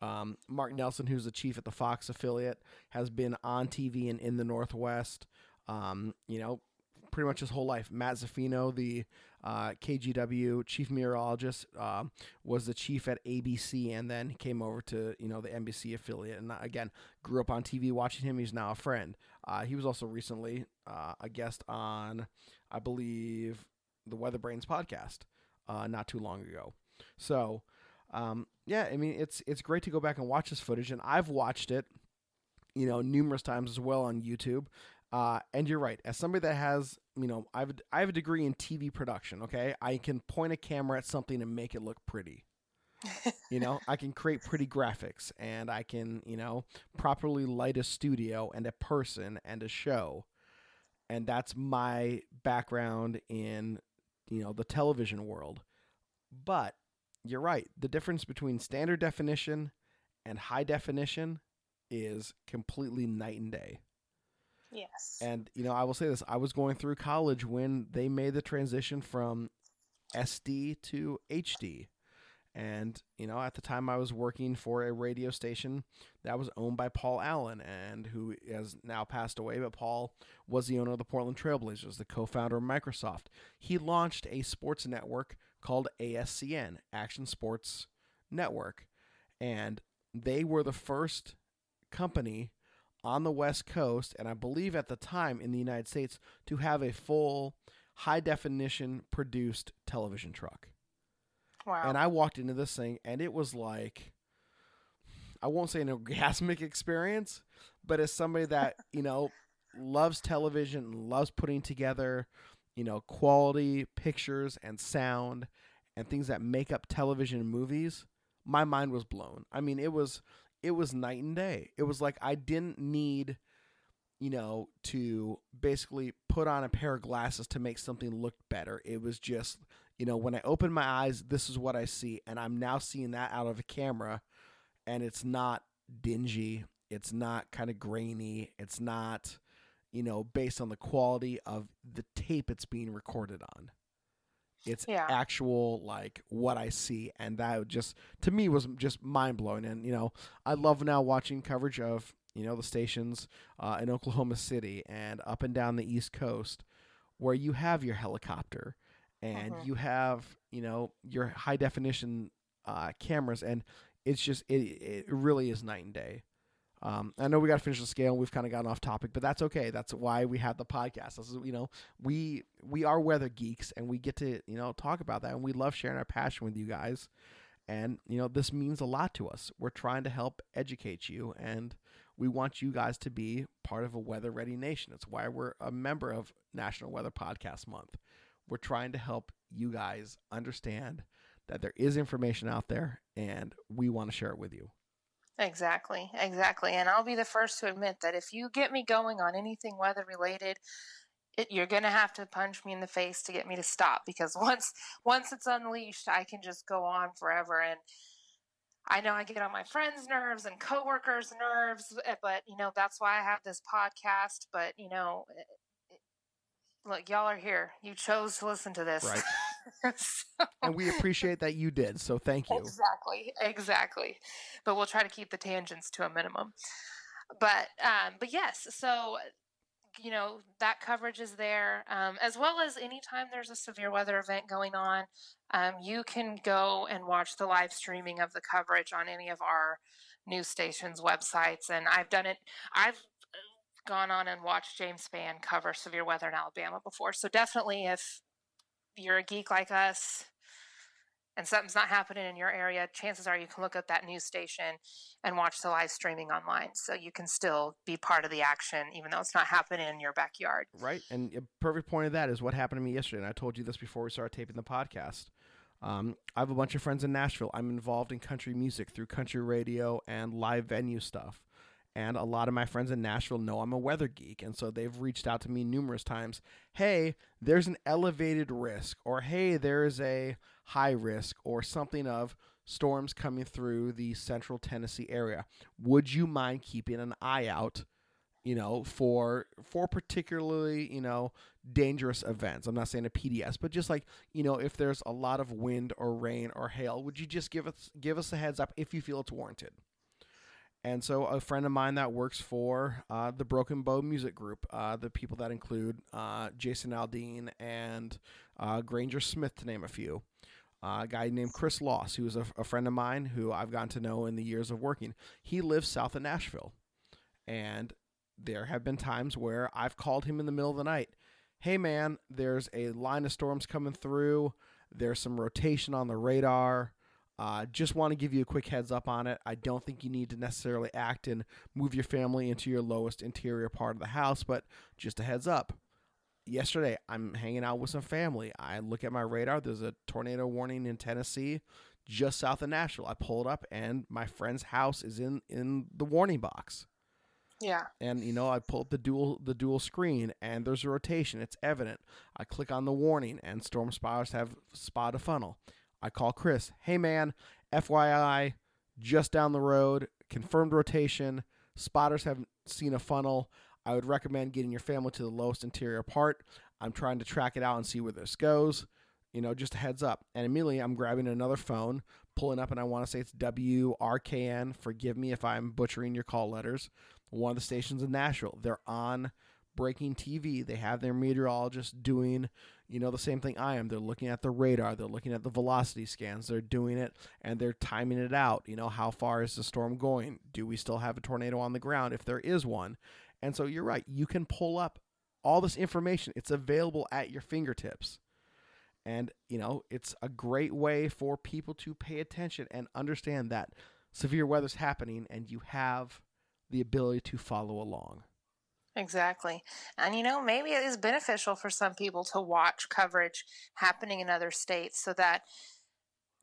um, Mark Nelson, who's the chief at the Fox affiliate, has been on TV and in the Northwest. Um, you know, pretty much his whole life. Matt Zaffino, the uh, KGW chief meteorologist, uh, was the chief at ABC, and then came over to you know the NBC affiliate. And again, grew up on TV watching him. He's now a friend. Uh, he was also recently uh, a guest on, I believe, the Weather Brains podcast uh, not too long ago. So um, yeah, I mean it's it's great to go back and watch this footage, and I've watched it, you know, numerous times as well on YouTube. Uh, and you're right. As somebody that has, you know, I have a, I have a degree in TV production. Okay, I can point a camera at something and make it look pretty. you know, I can create pretty graphics, and I can, you know, properly light a studio and a person and a show, and that's my background in, you know, the television world. But you're right. The difference between standard definition and high definition is completely night and day. Yes. And you know, I will say this: I was going through college when they made the transition from SD to HD. And you know, at the time, I was working for a radio station that was owned by Paul Allen, and who has now passed away. But Paul was the owner of the Portland Trailblazers, the co-founder of Microsoft. He launched a sports network called ASCN, Action Sports Network. And they were the first company on the West Coast, and I believe at the time in the United States, to have a full high definition produced television truck. Wow. And I walked into this thing, and it was like, I won't say an orgasmic experience, but as somebody that, you know, loves television, loves putting together you know, quality pictures and sound and things that make up television and movies, my mind was blown. I mean, it was it was night and day. It was like I didn't need you know, to basically put on a pair of glasses to make something look better. It was just, you know, when I open my eyes, this is what I see. And I'm now seeing that out of a camera. And it's not dingy. It's not kind of grainy. It's not, you know, based on the quality of the tape it's being recorded on. It's Yeah. actual like what I see, and that just to me was just mind blowing. And you know, I love now watching coverage of you know the stations uh, in Oklahoma City and up and down the East Coast, where you have your helicopter, and Mhm. you have you know your high definition uh, cameras, and it's just it it really is night and day. Um, I know we got to finish the scale. And We've kind of gotten off topic, but that's okay. That's why we have the podcast. This is, you know, we we are weather geeks, and we get to you know talk about that, and we love sharing our passion with you guys. And you know, this means a lot to us. We're trying to help educate you, and we want you guys to be part of a weather ready nation. It's why we're a member of National Weather Podcast Month. We're trying to help you guys understand that there is information out there, and we want to share it with you. Exactly, exactly. And I'll be the first to admit that if you get me going on anything weather related, it, you're going to have to punch me in the face to get me to stop because once once it's unleashed, I can just go on forever and I know I get on my friends' nerves and coworkers' nerves, eh, but you know that's why I have this podcast. But you know, eh, eh, look, y'all are here. You chose to listen to this, Right. So- And we appreciate that you did. So thank you. Exactly, exactly. But we'll try to keep the tangents to a minimum. But um, but yes, so you know that coverage is there, um, as well as anytime there's a severe weather event going on, um, you can go and watch the live streaming of the coverage on any of our news stations' websites. And I've done it. I've uh, gone on and watched James Spann cover severe weather in Alabama before. So definitely, if you're a geek like us and something's not happening in your area, chances are you can look up that news station and watch the live streaming online. So you can still be part of the action, even though it's not happening in your backyard. Right. And a perfect point of that is what happened to me yesterday. And I told you this before we started taping the podcast. Um, I have a bunch of friends in Nashville. I'm involved in country music through country radio and live venue stuff. And a lot of my friends in Nashville know I'm a weather geek. And so they've reached out to me numerous times. Hey, there's an elevated risk, or hey, there's a high risk, or something of storms coming through the central Tennessee area. Would you mind keeping an eye out you know, for for particularly, you know, dangerous events. I'm not saying a PDS, but just like, you know, if there's a lot of wind or rain or hail, would you just give us give us a heads up if you feel it's warranted? And so, a friend of mine that works for uh, the Broken Bow Music Group, uh, the people that include uh, Jason Aldean and uh, Granger Smith, to name a few, uh, a guy named Chris Loss, who is a, a friend of mine who I've gotten to know in the years of working. He lives south of Nashville. And there have been times where I've called him in the middle of the night. Hey, man, there's a line of storms coming through. There's some rotation on the radar. Uh, just want to give you a quick heads up on it. I don't think you need to necessarily act and move your family into your lowest interior part of the house, but just a heads up. Yesterday, I'm hanging out with some family. I look at my radar. There's a tornado warning in Tennessee, just south of Nashville. I pull it up, and my friend's house is in in the warning box. Yeah. And you know, I pull up the dual the dual screen and there's a rotation. It's evident. I click on the warning and storm spotters have spot a funnel. I call Chris. Hey man, FYI, just down the road, confirmed rotation. Spotters haven't seen a funnel. I would recommend getting your family to the lowest interior part. I'm trying to track it out and see where this goes. You know, just a heads up. And immediately I'm grabbing another phone, pulling up, and I want to say it's WRKN. Forgive me if I'm butchering your call letters one of the stations in Nashville. They're on breaking TV. They have their meteorologist doing, you know, the same thing I am. They're looking at the radar, they're looking at the velocity scans, they're doing it and they're timing it out. You know, how far is the storm going? Do we still have a tornado on the ground if there is one? And so you're right, you can pull up all this information. It's available at your fingertips. And, you know, it's a great way for people to pay attention and understand that severe weather's happening and you have the ability to follow along. Exactly. And you know, maybe it is beneficial for some people to watch coverage happening in other states so that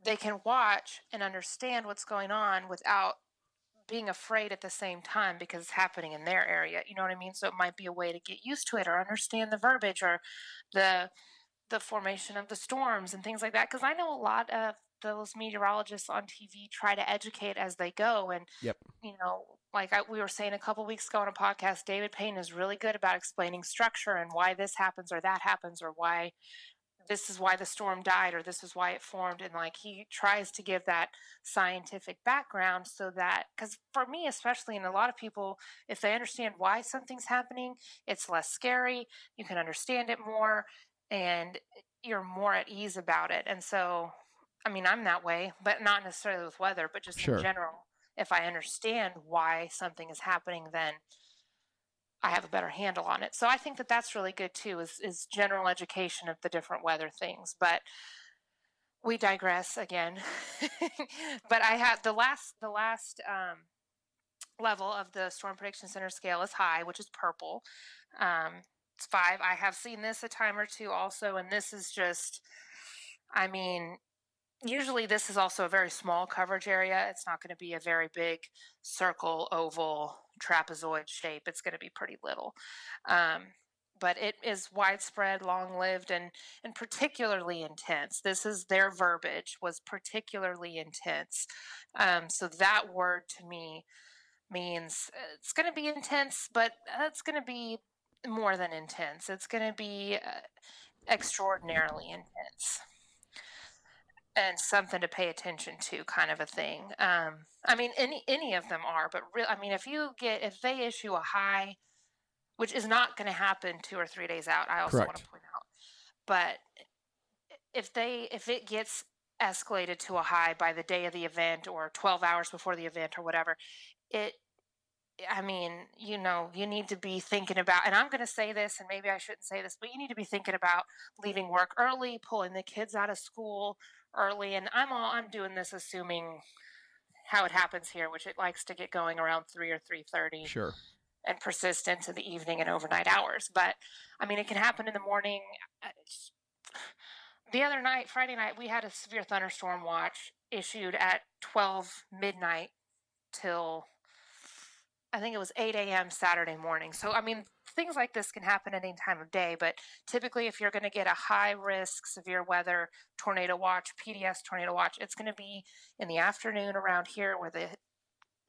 they can watch and understand what's going on without being afraid at the same time because it's happening in their area. You know what I mean? So it might be a way to get used to it or understand the verbiage or the the formation of the storms and things like that because I know a lot of those meteorologists on TV try to educate as they go and yep. you know like I, we were saying a couple weeks ago on a podcast, David Payne is really good about explaining structure and why this happens or that happens or why this is why the storm died or this is why it formed. And like he tries to give that scientific background so that, because for me, especially, and a lot of people, if they understand why something's happening, it's less scary. You can understand it more and you're more at ease about it. And so, I mean, I'm that way, but not necessarily with weather, but just sure. in general if I understand why something is happening, then I have a better handle on it. So I think that that's really good too, is, is general education of the different weather things. But we digress again. but I have the last the last um, level of the Storm Prediction Center scale is high, which is purple. Um, it's five. I have seen this a time or two also, and this is just, I mean, usually this is also a very small coverage area. It's not going to be a very big circle, oval, trapezoid shape. It's going to be pretty little. Um, but it is widespread, long-lived, and and particularly intense. This is their verbiage was particularly intense. Um, so that word to me means uh, it's going to be intense, but it's going to be more than intense. It's going to be uh, extraordinarily intense and something to pay attention to kind of a thing um, i mean any any of them are but real i mean if you get if they issue a high which is not going to happen two or three days out i also Correct. want to point out but if they if it gets escalated to a high by the day of the event or 12 hours before the event or whatever it I mean, you know, you need to be thinking about, and I'm going to say this, and maybe I shouldn't say this, but you need to be thinking about leaving work early, pulling the kids out of school, early, and I'm all I'm doing this assuming how it happens here, which it likes to get going around three or three thirty. Sure. And persist into the evening and overnight hours. But I mean, it can happen in the morning. Uh, the other night, Friday night, we had a severe thunderstorm watch issued at 12 midnight till I think it was 8 a.m. Saturday morning. So, I mean, things like this can happen at any time of day, but typically, if you're going to get a high risk, severe weather tornado watch, PDS tornado watch, it's going to be in the afternoon around here where the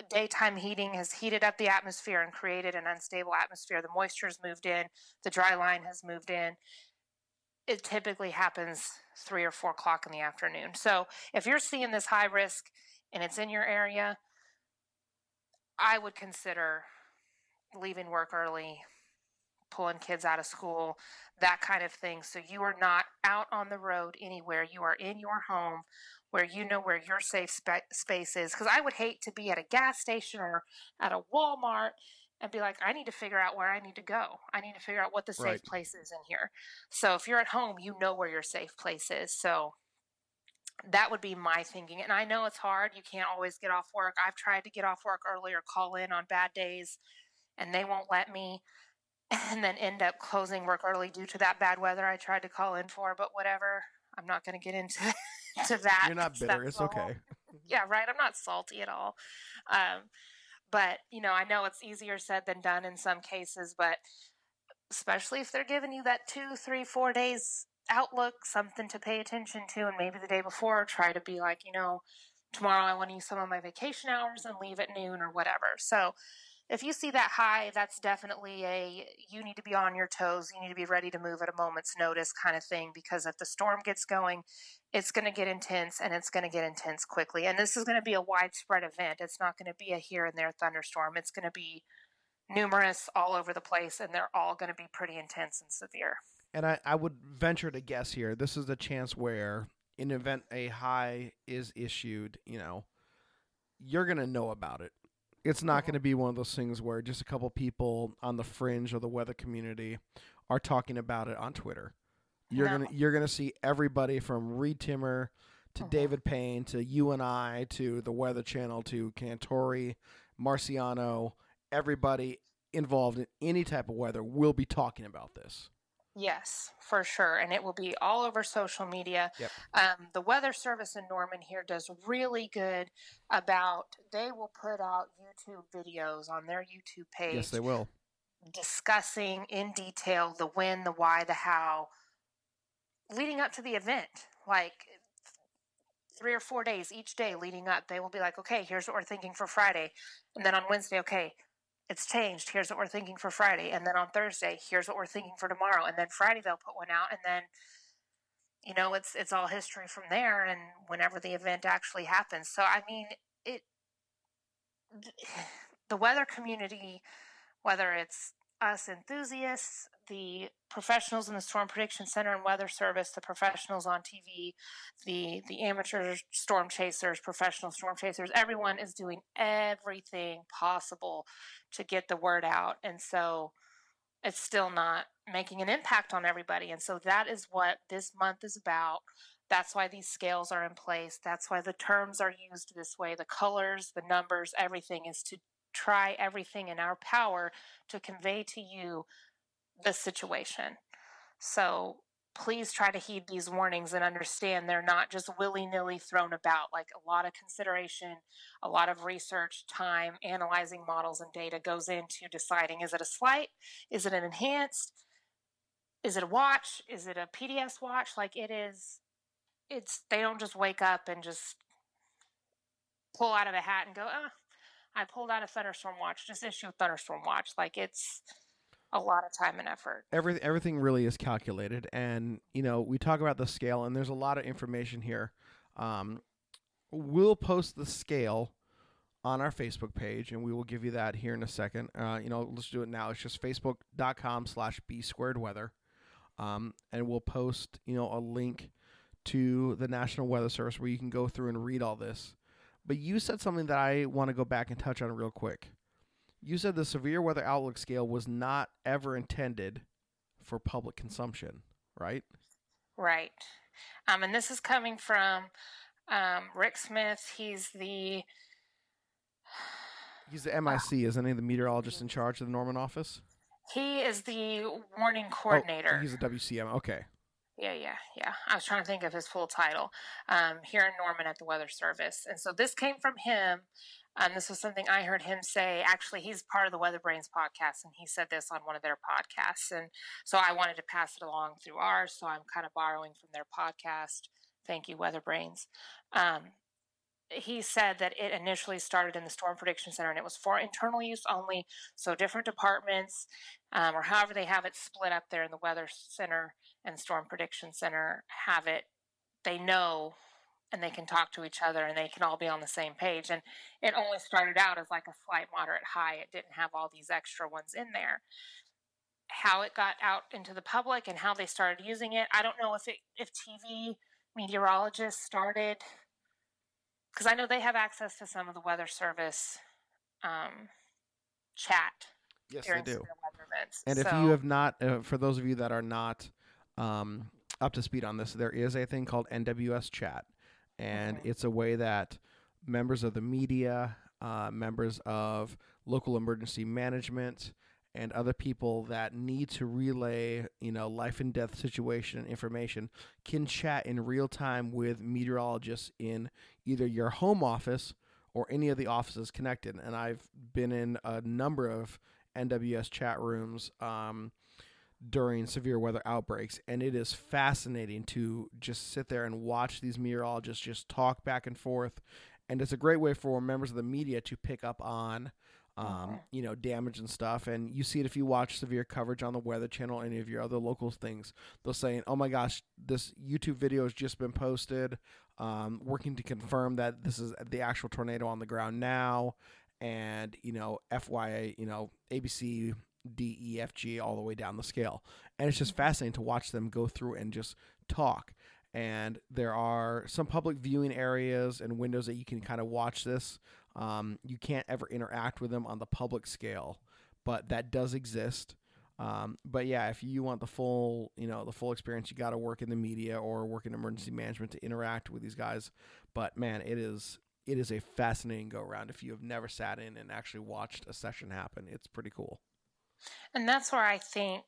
daytime heating has heated up the atmosphere and created an unstable atmosphere. The moisture has moved in, the dry line has moved in. It typically happens three or four o'clock in the afternoon. So if you're seeing this high risk and it's in your area, I would consider leaving work early, pulling kids out of school, that kind of thing. So you are not out on the road anywhere. You are in your home where you know where your safe spe- space is. Because I would hate to be at a gas station or at a Walmart and be like, I need to figure out where I need to go. I need to figure out what the safe Right. place is in here. So if you're at home, you know where your safe place is. So that would be my thinking. And I know it's hard. You can't always get off work. I've tried to get off work earlier, call in on bad days, and they won't let me. And then end up closing work early due to that bad weather I tried to call in for. But whatever. I'm not going to get into to that. You're not bitter. It's okay. yeah, right. I'm not salty at all. Um, but you know, I know it's easier said than done in some cases, but especially if they're giving you that two, three, four days outlook, something to pay attention to, and maybe the day before, try to be like, you know, tomorrow I want to use some of my vacation hours and leave at noon or whatever. So if you see that high, that's definitely a you need to be on your toes. You need to be ready to move at a moment's notice kind of thing because if the storm gets going, it's going to get intense and it's going to get intense quickly. And this is going to be a widespread event. It's not going to be a here and there thunderstorm. It's going to be numerous all over the place and they're all going to be pretty intense and severe. And I, I would venture to guess here, this is a chance where, in event a high is issued, you know, you're going to know about it. It's not going to be one of those things where just a couple people on the fringe of the weather community are talking about it on Twitter. You're No. gonna you're gonna see everybody from Reed Timmer to Mhm. David Payne to you and I to the Weather Channel to Cantore, Marciano, everybody involved in any type of weather will be talking about this. Yes, for sure. And it will be all over social media. Yep. Um, the Weather Service in Norman here does really good about, they will put out YouTube videos on their YouTube page Yes, they will. discussing in detail the when, the why, the how, leading up to the event. Like three or four days each day leading up, they will be like, okay, here's what we're thinking for Friday. And then on Wednesday, okay, it's changed. Here's what we're thinking for Friday. And then on Thursday, here's what we're thinking for tomorrow. And then Friday they'll put one out and then you know, it's it's all history from there and whenever the event actually happens. So I mean, it the weather community whether it's us enthusiasts, the professionals in the Storm Prediction Center and Weather Service, the professionals on TV, the the amateur storm chasers, professional storm chasers, everyone is doing everything possible to get the word out. And so it's still not making an impact on everybody. And so that is what this month is about. That's why these scales are in place. That's why the terms are used this way. The colors, the numbers, everything is to try everything in our power to convey to you the situation. So please try to heed these warnings and understand they're not just willy nilly thrown about. Like a lot of consideration, a lot of research, time, analyzing models and data goes into deciding is it a slight? Is it an enhanced? Is it a watch? Is it a PDS watch? Like it is, it's, they don't just wake up and just pull out of a hat and go, ah, I pulled out a thunderstorm watch, just issue a thunderstorm watch. Like it's a lot of time and effort. Every, everything really is calculated. And, you know, we talk about the scale, and there's a lot of information here. Um, we'll post the scale on our Facebook page, and we will give you that here in a second. Uh, you know, let's do it now. It's just facebook.com slash b squared weather. Um, and we'll post, you know, a link to the National Weather Service where you can go through and read all this. But you said something that I want to go back and touch on real quick. You said the severe weather outlook scale was not ever intended for public consumption, right? Right. Um, and this is coming from um, Rick Smith. He's the He's the MIC, isn't he? The meteorologist in charge of the Norman office. he is the warning Oh, coordinator. he's a WCM. Okay. Yeah, yeah, yeah. I was trying to think of his full title um, here in Norman at the Weather Service. And so this came from him. And this was something I heard him say. Actually, he's part of the Weather Brains podcast, and he said this on one of their podcasts. And so I wanted to pass it along through ours. So I'm kind of borrowing from their podcast. Thank you, Weather Brains. Um, he said that it initially started in the Storm Prediction Center and it was for internal use only. So different departments, um, or however they have it split up there in the Weather Center and Storm Prediction Center, have it. They know and they can talk to each other and they can all be on the same page. And it only started out as like a slight, moderate, high. It didn't have all these extra ones in there. How it got out into the public and how they started using it, I don't know if it if TV meteorologists started because I know they have access to some of the weather service um, chat. Yes, they do. And so, if you have not, uh, for those of you that are not um, up to speed on this, there is a thing called NWS Chat, and Okay. it's a way that members of the media, uh, members of local emergency management, and other people that need to relay, you know, life and death situation information can chat in real time with meteorologists in either your home office or any of the offices connected. And I've been in a number of NWS chat rooms um, during severe weather outbreaks, and it is fascinating to just sit there and watch these meteorologists just talk back and forth. And it's a great way for members of the media to pick up on, um, you know, damage and stuff. And you see it if you watch severe coverage on the Weather Channel, any of your other local things. They'll say, "Oh my gosh, this YouTube video has just been posted." Um, working to confirm that this is the actual tornado on the ground now, and you know, FYI, you know, ABC, D, E, F, G, all the way down the scale, and it's just fascinating to watch them go through and just talk. And there are some public viewing areas and windows that you can kind of watch this. Um, you can't ever interact with them on the public scale, but that does exist. Um, but yeah, if you want the full, you know, the full experience, you got to work in the media or work in emergency management to interact with these guys. But man, it is it is a fascinating go around. If you have never sat in and actually watched a session happen, it's pretty cool. And that's where I think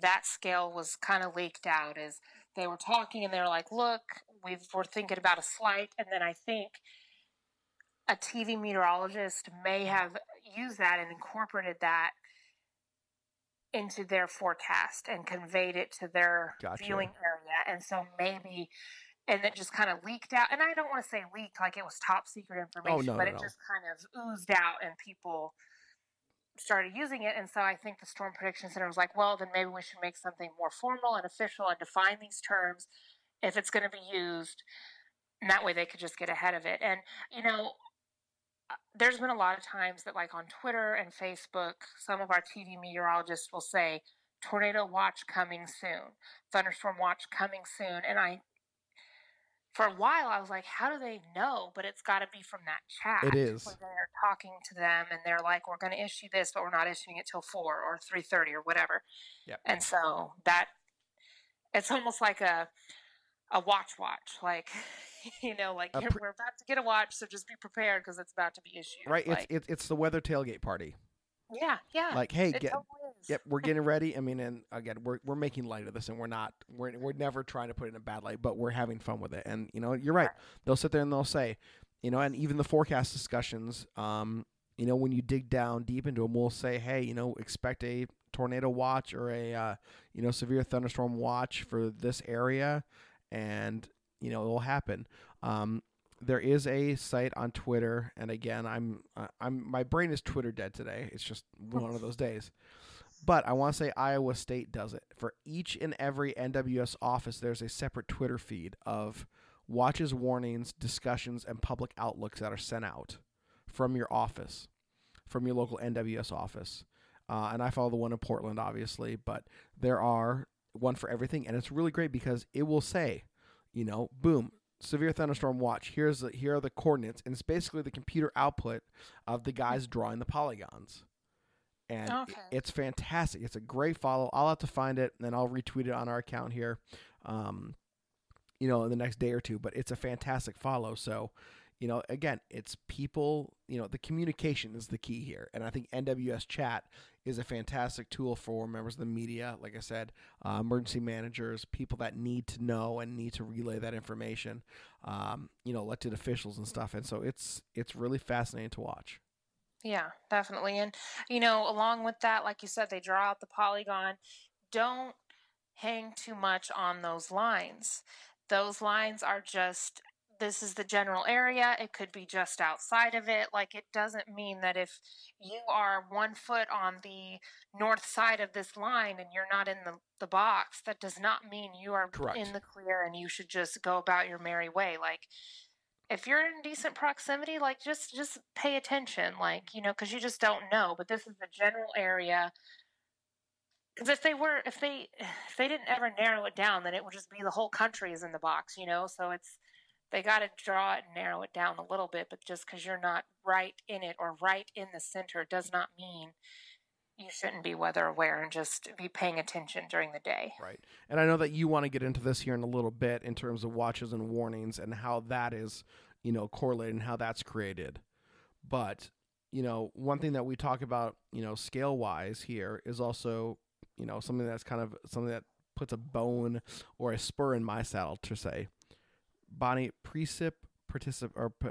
that scale was kind of leaked out is they were talking and they were like, look, we we're thinking about a slight. And then I think a TV meteorologist may have used that and incorporated that into their forecast and conveyed it to their Gotcha. viewing area. And so maybe, and it just kind of leaked out. And I don't want to say leaked like it was top secret oh, information, oh, no, but no, it no. just kind of oozed out and people started using it. And so I think the Storm Prediction Center was like, well, then maybe we should make something more formal and official and define these terms if it's going to be used. And that way they could just get ahead of it. And, you know, uh, there's been a lot of times that, like on Twitter and Facebook, some of our TV meteorologists will say, tornado watch coming soon, thunderstorm watch coming soon. And I, for a while, I was like, how do they know? But it's got to be from that chat. It is. Where they're talking to them and they're like, we're going to issue this, but we're not issuing it till 4 or 3.30 or whatever. Yep. And so that, it's almost like a, a watch watch. Like, you know, like pre- we're about to get a watch, so just be prepared because it's about to be issued. Right? Like, It's it's it's the weather tailgate party. Yeah, yeah. Like, hey, get. Yep, we're getting ready. I mean, and again, we're we're making light of this, and we're not we're we're never trying to put it in a bad light, but we're having fun with it. And you know, you're right. They'll sit there and they'll say, you know, and even the forecast discussions, um, you know, when you dig down deep into them, we'll say, hey, you know, expect a tornado watch or a uh, you know severe thunderstorm watch for this area, and you know it will happen. Um, there is a site on Twitter, and again, I'm uh, I'm my brain is Twitter dead today. It's just one of those days. But I want to say Iowa State does it. For each and every NWS office, there's a separate Twitter feed of watches, warnings, discussions, and public outlooks that are sent out from your office, from your local NWS office. Uh, and I follow the one in Portland, obviously, but there are one for everything, and it's really great because it will say, you know, boom, severe thunderstorm watch. Here's the, here are the coordinates, and it's basically the computer output of the guys drawing the polygons and Okay. it's fantastic. It's a great follow. I'll have to find it and then I'll retweet it on our account here, um, you know, in the next day or two. But it's a fantastic follow. So, you know, again, it's people. You know, the communication is the key here, and I think NWS Chat is a fantastic tool for members of the media. Like I said, uh, emergency managers, people that need to know and need to relay that information. Um, you know, elected officials and stuff. And so it's it's really fascinating to watch. Yeah, definitely. And, you know, along with that, like you said, they draw out the polygon. Don't hang too much on those lines. Those lines are just this is the general area. It could be just outside of it. Like, it doesn't mean that if you are one foot on the north side of this line and you're not in the, the box, that does not mean you are Correct. in the clear and you should just go about your merry way. Like, if you're in decent proximity, like just just pay attention, like you know, because you just don't know. But this is the general area. Because if they were, if they, if they didn't ever narrow it down, then it would just be the whole country is in the box, you know. So it's they got to draw it and narrow it down a little bit. But just because you're not right in it or right in the center does not mean you shouldn't be weather aware and just be paying attention during the day. Right. And I know that you want to get into this here in a little bit in terms of watches and warnings and how that is, you know, correlated and how that's created. But, you know, one thing that we talk about, you know, scale wise here is also, you know, something that's kind of something that puts a bone or a spur in my saddle to say. Bonnie, precip particip or p-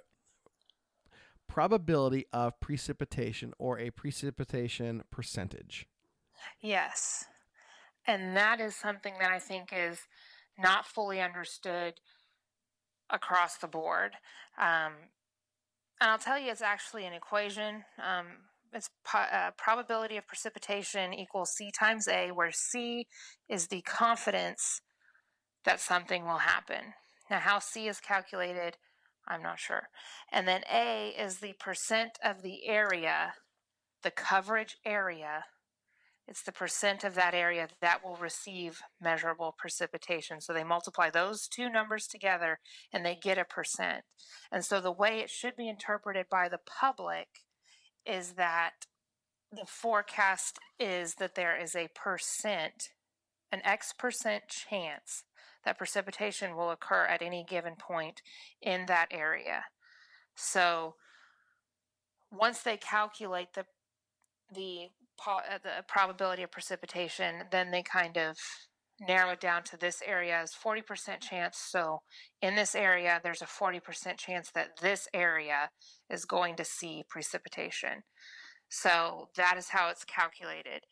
probability of precipitation or a precipitation percentage. Yes. And that is something that I think is not fully understood across the board. Um, and I'll tell you, it's actually an equation. Um, it's po- uh, probability of precipitation equals C times A, where C is the confidence that something will happen. Now, how C is calculated, I'm not sure. And then A is the percent of the area, the coverage area. It's the percent of that area that will receive measurable precipitation. So they multiply those two numbers together and they get a percent. And so the way it should be interpreted by the public is that the forecast is that there is a percent, an X percent chance that precipitation will occur at any given point in that area. So once they calculate the the uh, the probability of precipitation, then they kind of narrow it down to this area as 40% chance. So in this area, there's a 40% chance that this area is going to see precipitation. So that is how it's calculated.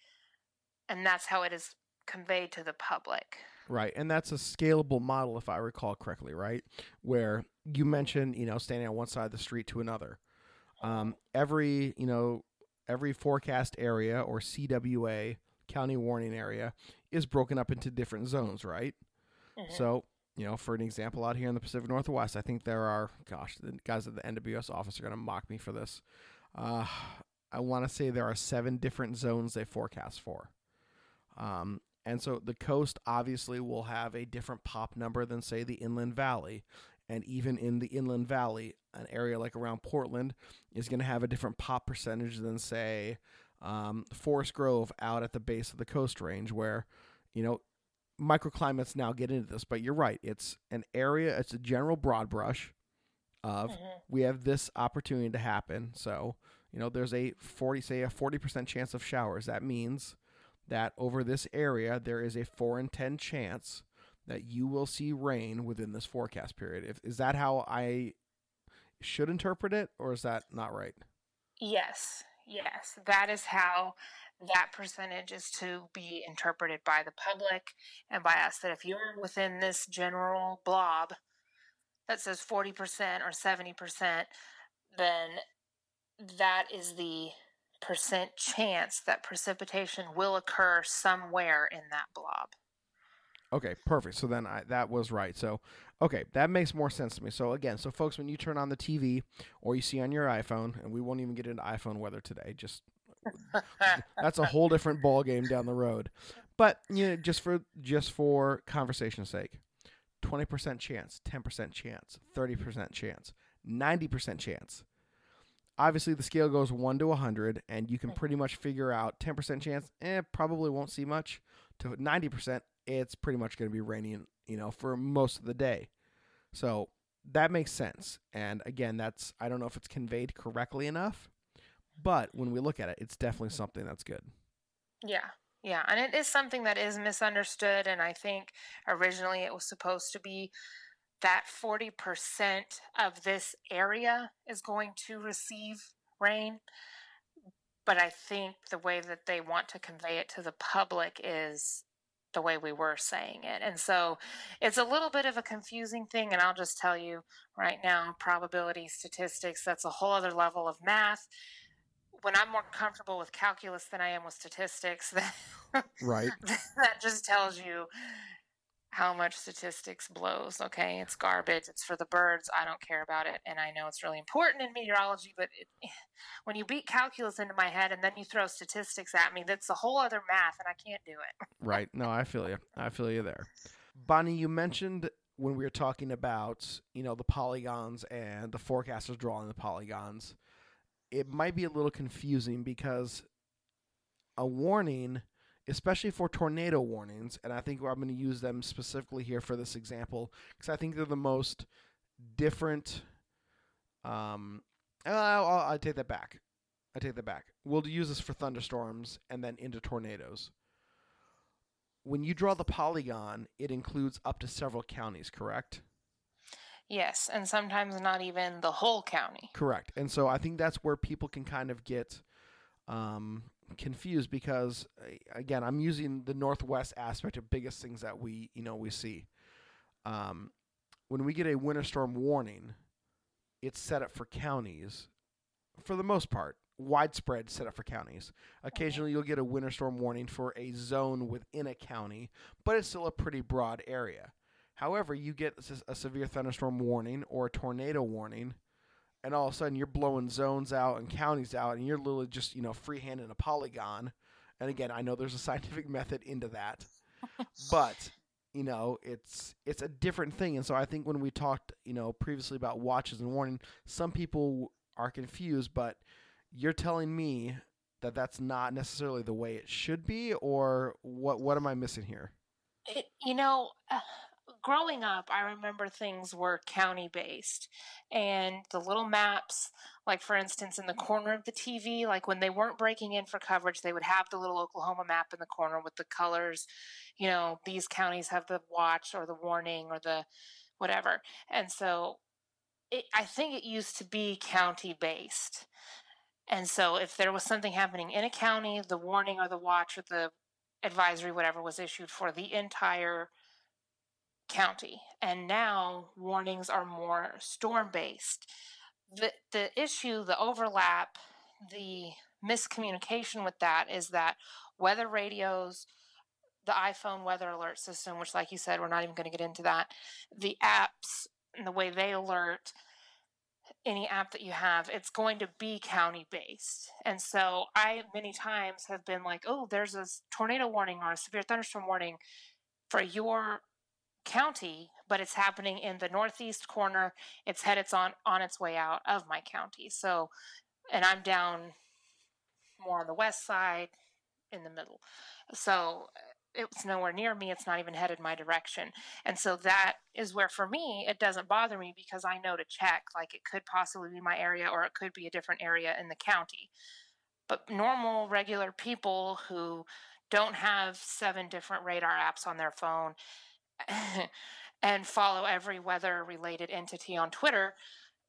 And that's how it is conveyed to the public. Right. And that's a scalable model, if I recall correctly, right? Where you mentioned, you know, standing on one side of the street to another. Um, every, you know, every forecast area or CWA, county warning area, is broken up into different zones, right? Mm-hmm. So, you know, for an example, out here in the Pacific Northwest, I think there are, gosh, the guys at the NWS office are going to mock me for this. Uh, I want to say there are seven different zones they forecast for. Um, and so the coast obviously will have a different pop number than, say, the Inland Valley. And even in the Inland Valley, an area like around Portland is going to have a different pop percentage than, say, um, Forest Grove out at the base of the Coast Range, where, you know, microclimates now get into this. But you're right. It's an area, it's a general broad brush of Mm-hmm. we have this opportunity to happen. So, you know, there's a 40, say, a 40% chance of showers. That means that over this area there is a 4 in 10 chance that you will see rain within this forecast period. If is that how I should interpret it or is that not right? Yes, yes. That is how that percentage is to be interpreted by the public and by us. That if you're within this general blob that says 40% or 70%, then that is the percent chance that precipitation will occur somewhere in that blob. Okay, perfect. So then I, that was right. So, okay, that makes more sense to me. So again, so folks, when you turn on the TV or you see on your iPhone, and we won't even get into iPhone weather today, just that's a whole different ball game down the road. But you know, just for just for conversation's sake, twenty percent chance, ten percent chance, thirty percent chance, ninety percent chance. Obviously, the scale goes one to hundred, and you can pretty much figure out ten percent chance. Eh, probably won't see much. To ninety percent, it's pretty much going to be raining, you know, for most of the day. So that makes sense. And again, that's I don't know if it's conveyed correctly enough, but when we look at it, it's definitely something that's good. Yeah. Yeah, and it is something that is misunderstood and I think originally it was supposed to be that 40% of this area is going to receive rain. But I think the way that they want to convey it to the public is the way we were saying it. And so it's a little bit of a confusing thing. And I'll just tell you right now probability statistics, that's a whole other level of math. When I'm more comfortable with calculus than I am with statistics, that, right. that just tells you how much statistics blows. Okay, it's garbage. It's for the birds. I don't care about it, and I know it's really important in meteorology. But it, when you beat calculus into my head and then you throw statistics at me, that's a whole other math, and I can't do it. right. No, I feel you. I feel you there. Bonnie, you mentioned when we were talking about you know the polygons and the forecasters drawing the polygons, it might be a little confusing because a warning especially for tornado warnings. And I think I'm going to use them specifically here for this example because I think they're the most different. Um, I'll, I'll, I'll take that back. I take that back. We'll use this for thunderstorms and then into tornadoes. When you draw the polygon, it includes up to several counties, correct? Yes, and sometimes not even the whole county. Correct. And so I think that's where people can kind of get um, confused because again, I'm using the northwest aspect of biggest things that we you know we see. Um, when we get a winter storm warning, it's set up for counties, for the most part, widespread set up for counties. Occasionally, you'll get a winter storm warning for a zone within a county, but it's still a pretty broad area. However, you get a severe thunderstorm warning or a tornado warning and all of a sudden you're blowing zones out and counties out, and you're literally just you know freehanding a polygon. And again, I know there's a scientific method into that, but you know it's it's a different thing. And so I think when we talked you know previously about watches and warning, some people are confused, but you're telling me that that's not necessarily the way it should be, or what? What am I missing here? It, you know. Uh growing up, I remember things were county based and the little maps, like for instance, in the corner of the TV, like when they weren't breaking in for coverage, they would have the little Oklahoma map in the corner with the colors. You know, these counties have the watch or the warning or the whatever. And so it, I think it used to be county based. And so if there was something happening in a county, the warning or the watch or the advisory, whatever, was issued for the entire county. And now warnings are more storm based. The, the issue, the overlap, the miscommunication with that is that weather radios, the iPhone weather alert system, which, like you said, we're not even going to get into that, the apps and the way they alert any app that you have, it's going to be county based. And so I many times have been like, oh, there's a tornado warning or a severe thunderstorm warning for your county, but it's happening in the northeast corner. It's headed on on its way out of my county. So, and I'm down more on the west side, in the middle. So it's nowhere near me. It's not even headed my direction. And so that is where, for me, it doesn't bother me because I know to check. Like it could possibly be my area or it could be a different area in the county. But normal, regular people who don't have seven different radar apps on their phone and follow every weather related entity on Twitter,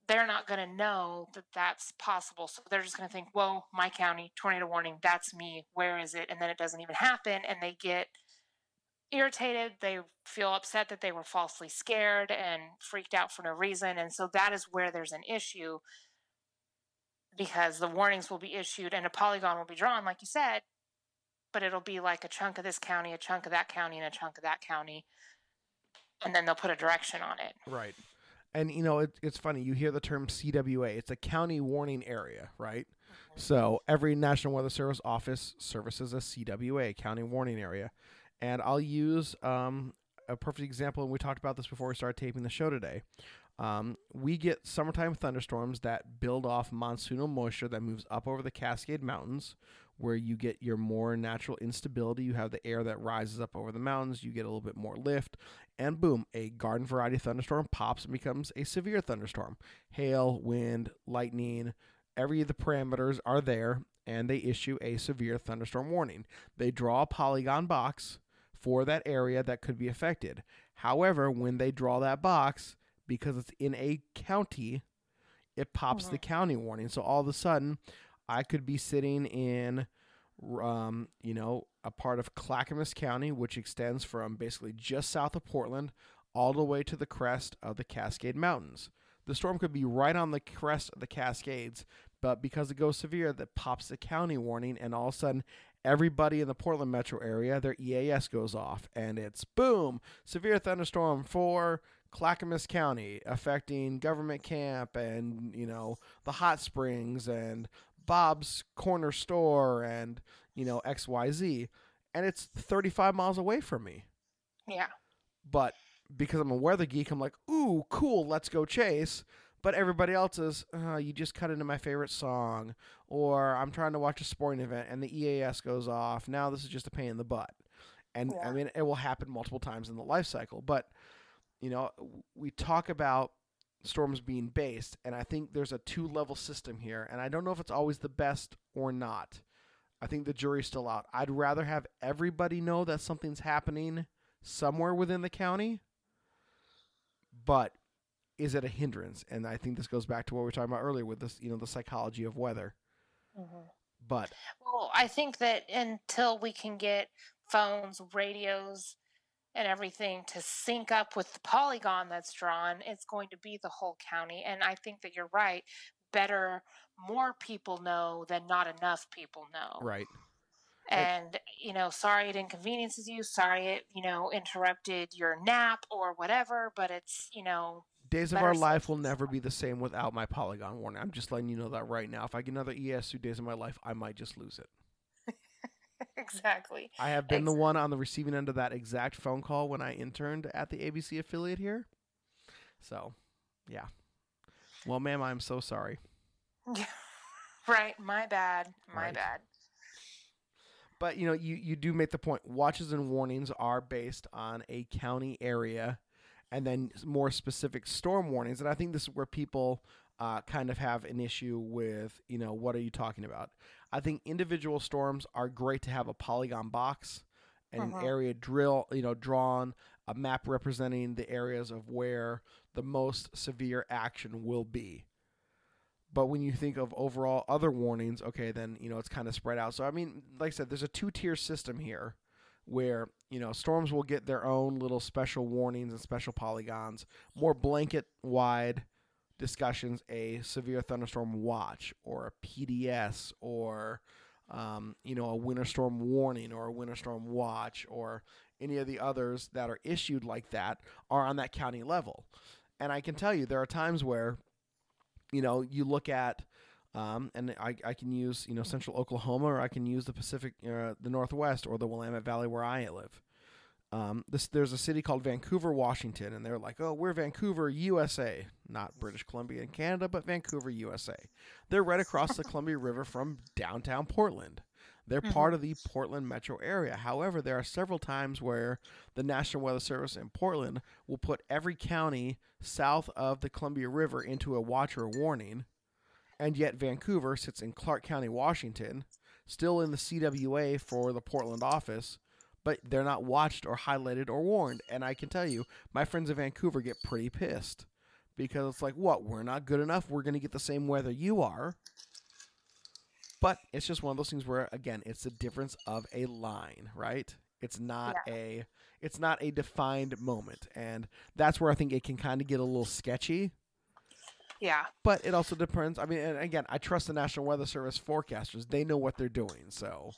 they're not going to know that that's possible. So they're just going to think, well, my county, tornado warning, that's me. Where is it? And then it doesn't even happen. And they get irritated. They feel upset that they were falsely scared and freaked out for no reason. And so that is where there's an issue because the warnings will be issued and a polygon will be drawn, like you said, but it'll be like a chunk of this county, a chunk of that county, and a chunk of that county and then they'll put a direction on it. Right. And you know, it, it's funny. You hear the term CWA. It's a county warning area, right? Mm-hmm. So every National Weather Service office services a CWA, county warning area. And I'll use um, a perfect example. And we talked about this before we started taping the show today. Um, we get summertime thunderstorms that build off monsoonal moisture that moves up over the Cascade Mountains, where you get your more natural instability. You have the air that rises up over the mountains, you get a little bit more lift, and boom, a garden variety thunderstorm pops and becomes a severe thunderstorm. Hail, wind, lightning, every of the parameters are there, and they issue a severe thunderstorm warning. They draw a polygon box for that area that could be affected. However, when they draw that box, because it's in a county, it pops mm-hmm. the county warning. So all of a sudden, I could be sitting in, um, you know, a part of Clackamas County, which extends from basically just south of Portland all the way to the crest of the Cascade Mountains. The storm could be right on the crest of the Cascades, but because it goes severe, that pops the county warning, and all of a sudden, everybody in the Portland metro area, their EAS goes off, and it's boom, severe thunderstorm for Clackamas County, affecting government camp and you know the hot springs and Bob's corner store and you know XYZ, and it's 35 miles away from me. Yeah. But because I'm a weather geek, I'm like, ooh, cool, let's go chase. But everybody else is, uh, you just cut into my favorite song, or I'm trying to watch a sporting event and the EAS goes off. Now this is just a pain in the butt. And Yeah. I mean, it will happen multiple times in the life cycle. But, you know, we talk about storms being based, and I think there's a two level system here. And I don't know if it's always the best or not. I think the jury's still out. I'd rather have everybody know that something's happening somewhere within the county, but is it a hindrance? And I think this goes back to what we were talking about earlier with this, you know, the psychology of weather. Mm-hmm. But Well, I think that until we can get phones, radios, and everything to sync up with the polygon that's drawn, it's going to be the whole county. And I think that you're right. Better more people know than not enough people know. right, And, you know, sorry it inconveniences you. Sorry it, you know, interrupted your nap or whatever, but it's, you know, days of our life will never be the same without my polygon warning. I'm just letting you know that right now. If I get another ES through days of my life, I might just lose it. exactly. I have been the one on the receiving end of that exact phone call when I interned at the ABC affiliate here. So, yeah. Well, ma'am, I'm so sorry. right. My bad. My Right. bad. But you know, you you do make the point. Watches and warnings are based on a county area, and then more specific storm warnings. And I think this is where people uh, kind of have an issue with. You know, what are you talking about? I think individual storms are great to have a polygon box, and an Mhm. area drill. You know, drawn a map representing the areas of where the most severe action will be. But when you think of overall other warnings, okay, then you know it's kind of spread out. So I mean, like I said, there's a two-tier system here, where you know storms will get their own little special warnings and special polygons, more blanket-wide discussions, a severe thunderstorm watch or a PDS or um, you know a winter storm warning or a winter storm watch or any of the others that are issued like that are on that county level. And I can tell you there are times where you know, you look at, um, and I, I can use, you know, central Oklahoma or I can use the Pacific, uh, the Northwest or the Willamette Valley where I live. Um, this, there's a city called Vancouver, Washington, and they're like, oh, we're Vancouver, USA. Not British Columbia and Canada, but Vancouver, USA. They're right across the Columbia River from downtown Portland. They're part of the Portland metro area. However, there are several times where the National Weather Service in Portland will put every county south of the Columbia River into a watch or warning, and yet Vancouver sits in Clark County, Washington, still in the CWA for the Portland office, but they're not watched or highlighted or warned. And I can tell you, my friends in Vancouver get pretty pissed because it's like, what? We're not good enough. We're going to get the same weather you are. But it's just one of those things where, again, it's the difference of a line, right? It's not a it's not a defined moment, and that's where I think it can kind of get a little sketchy. Yeah. But it also depends. I mean, and again, I trust the National Weather Service forecasters; they know what they're doing. So,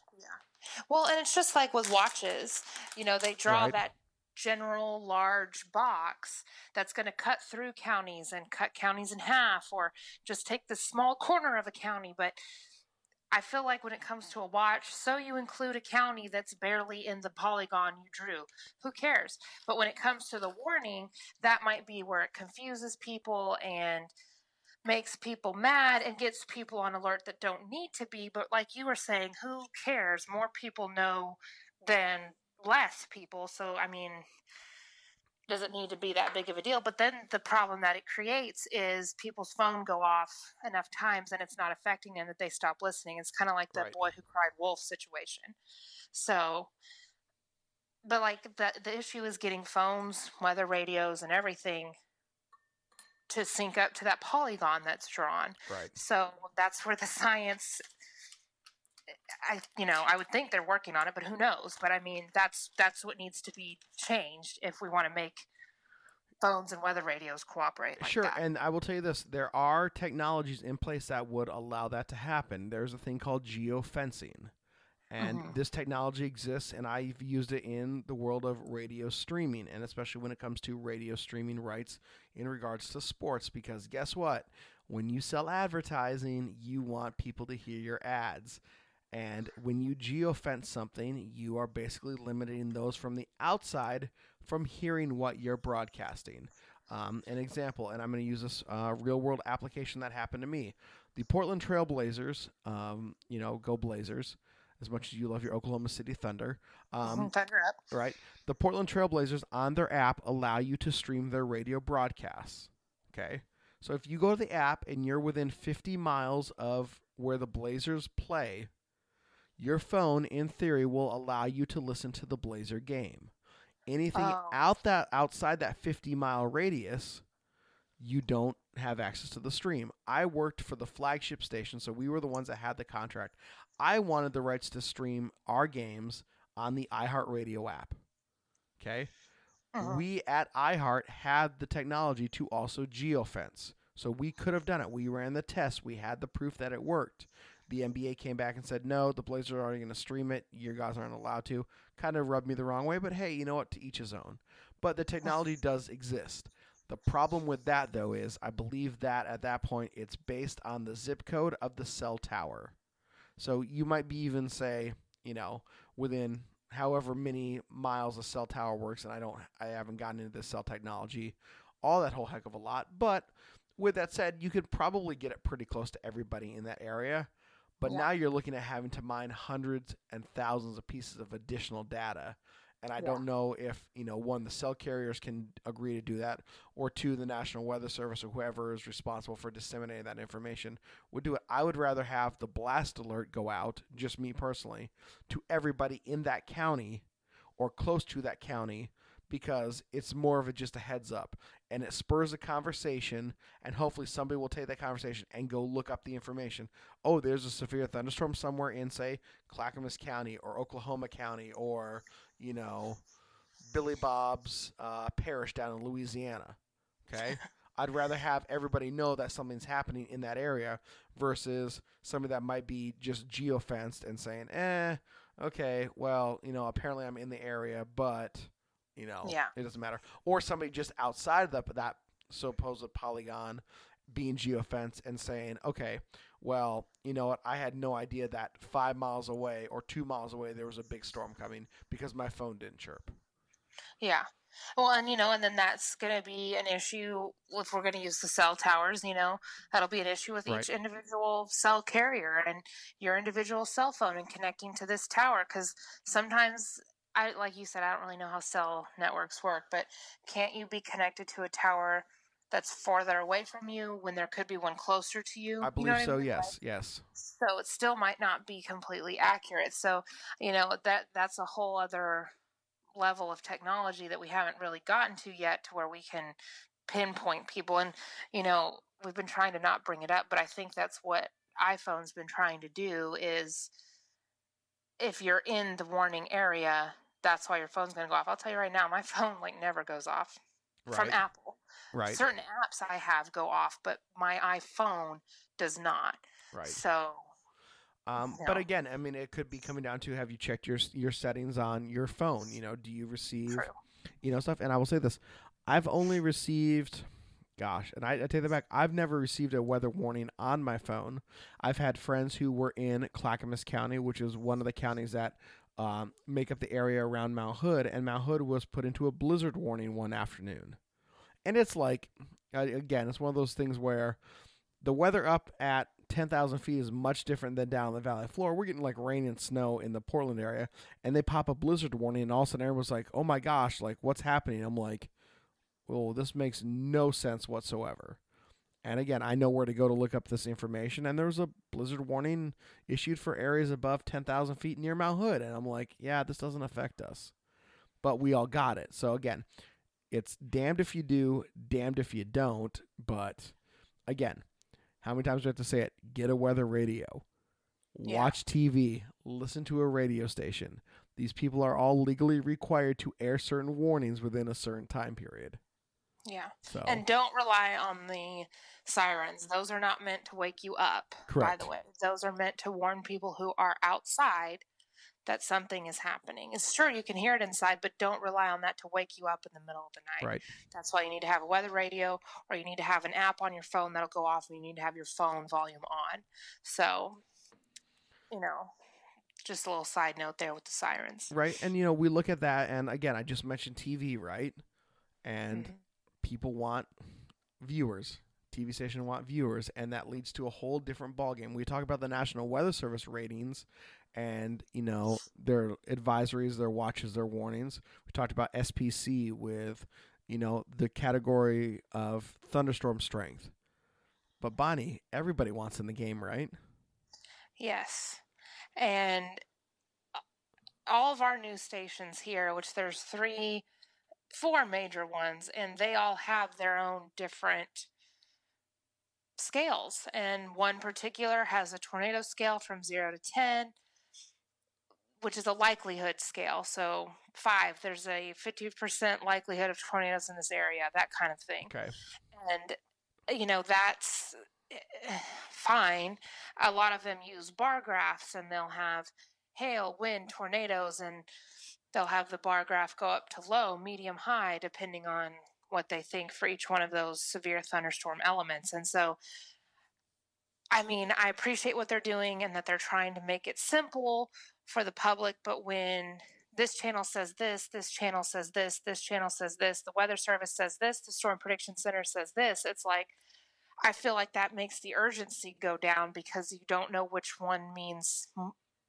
Well, and it's just like with watches, you know, they draw Right. that general large box that's going to cut through counties and cut counties in half or just take the small corner of a county. But I feel like when it comes to a watch, so you include a county that's barely in the polygon you drew. Who cares? But when it comes to the warning, that might be where it confuses people and makes people mad and gets people on alert that don't need to be. But like you were saying, who cares? More people know than less people. So, I mean, doesn't need to be that big of a deal? But then the problem that it creates is people's phone go off enough times and it's not affecting them that they stop listening. It's kind of like the Right. boy who cried wolf situation. So, but like the the issue is getting phones, weather radios, and everything to sync up to that polygon that's drawn. right, So that's where the science I you know I would think they're working on it, but who knows? But I mean that's that's what needs to be changed if we want to make phones and weather radios cooperate. Like sure, that. and I will tell you this: there are technologies in place that would allow that to happen. There's a thing called geofencing, and Mhm. this technology exists, and I've used it in the world of radio streaming, and especially when it comes to radio streaming rights in regards to sports. Because guess what? When you sell advertising, you want people to hear your ads. And when you geofence something, you are basically limiting those from the outside from hearing what you're broadcasting. Um, an example, and I'm going to use this uh, real world application that happened to me. The Portland Trailblazers, um, you know, go Blazers, as much as you love your Oklahoma City Thunder. Um, Thunder up. right? The Portland Trailblazers on their app allow you to stream their radio broadcasts. Okay. So if you go to the app and you're within 50 miles of where the Blazers play, your phone, in theory, will allow you to listen to the Blazer game. Anything Oh. out that outside that 50 mile radius, you don't have access to the stream. I worked for the flagship station, so we were the ones that had the contract. I wanted the rights to stream our games on the iHeartRadio app. Okay? Mhm. We at iHeart had the technology to also geofence. So we could have done it. We ran the test. We had the proof that it worked. The NBA came back and said, no, the Blazers are already going to stream it. Your guys aren't allowed to. Kind of rubbed me the wrong way, but hey, you know what? To each his own. But the technology does exist. The problem with that, though, is I believe that at that point it's based on the zip code of the cell tower. So you might be even say, you know, within however many miles a cell tower works, and I don't, I haven't gotten into this cell technology, all that whole heck of a lot. But with that said, you could probably get it pretty close to everybody in that area. But Yeah. now you're looking at having to mine hundreds and thousands of pieces of additional data. And I Yeah. don't know if, you know, one, the cell carriers can agree to do that, or two, the National Weather Service or whoever is responsible for disseminating that information would do it. I would rather have the blast alert go out, just me personally, to everybody in that county or close to that county because it's more of a just a heads up and it spurs a conversation and hopefully somebody will take that conversation and go look up the information oh there's a severe thunderstorm somewhere in say clackamas county or oklahoma county or you know billy bob's uh, parish down in louisiana okay i'd rather have everybody know that something's happening in that area versus somebody that might be just geofenced and saying eh okay well you know apparently i'm in the area but you know Yeah. it doesn't matter or somebody just outside of the, that supposed polygon being geofenced and saying okay well you know what i had no idea that five miles away or two miles away there was a big storm coming because my phone didn't chirp Yeah. Well, and you know, and then that's going to be an issue if we're going to use the cell towers. You know, that'll be an issue with Right. each individual cell carrier and your individual cell phone and connecting to this tower. Because sometimes, I like you said, I don't really know how cell networks work, but can't you be connected to a tower that's farther away from you when there could be one closer to you? i You believe know what so mean? Yes yes so it still might not be completely accurate so you know that that's a whole other level of technology that we haven't really gotten to yet to where we can pinpoint people and you know we've been trying to not bring it up but i think that's what iphone's been trying to do is if you're in the warning area that's why your phone's going to go off i'll tell you right now my phone like never goes off from apple right certain apps i have go off but my iphone does not right so Um, But again, I mean, it could be coming down to have you checked your your settings on your phone. You know, do you receive, True. you know, stuff? And I will say this: I've only received, gosh, and I, I take that back. I've never received a weather warning on my phone. I've had friends who were in Clackamas County, which is one of the counties that um, make up the area around Mount Hood, and Mount Hood was put into a blizzard warning one afternoon. And it's like, again, it's one of those things where the weather up at 10,000 feet is much different than down on the valley floor. We're getting like rain and snow in the Portland area, and they pop a blizzard warning, and all of a sudden everyone's like, oh my gosh, like what's happening? I'm like, well, this makes no sense whatsoever. And again, I know where to go to look up this information, and there was a blizzard warning issued for areas above 10,000 feet near Mount Hood, and I'm like, yeah, this doesn't affect us. But we all got it. So again, it's damned if you do, damned if you don't. But again, how many times do I have to say it? Get a weather radio. Yeah. watch TV, listen to a radio station. These people are all legally required to air certain warnings within a certain time period. Yeah. So And don't rely on the sirens. Those are not meant to wake you up, Correct. by the way. Those are meant to warn people who are outside that something is happening. It's true you can hear it inside, but don't rely on that to wake you up in the middle of the night. right, That's why you need to have a weather radio or you need to have an app on your phone that'll go off and you need to have your phone volume on. So, you know, just a little side note there with the sirens. right, and you know we look at that, and again, I just mentioned TV, right, and Mhm. People want viewers. TV station want viewers, and that leads to a whole different ballgame. We talk about the National Weather Service ratings, and you know their advisories, their watches, their warnings. We talked about SPC with, you know, the category of thunderstorm strength. But Bonnie, everybody wants in the game, right? Yes. And uh, all of our news stations here, which there's three, four major ones, and they all have their own different scales. And one particular has a tornado scale from zero to 10, which is a likelihood scale. So, five, there's a 50% likelihood of tornadoes in this area, that kind of thing Okay. and you know that's eh, fine a lot of them use bar graphs and they'll have hail wind tornadoes and they'll have the bar graph go up to low medium high depending on what they think for each one of those severe thunderstorm elements and so i mean i appreciate what they're doing and that they're trying to make it simple for the public but when this channel says this, this channel says this, this channel says this, the weather service says this, the storm prediction center says this. It's like I feel like that makes the urgency go down because you don't know which one means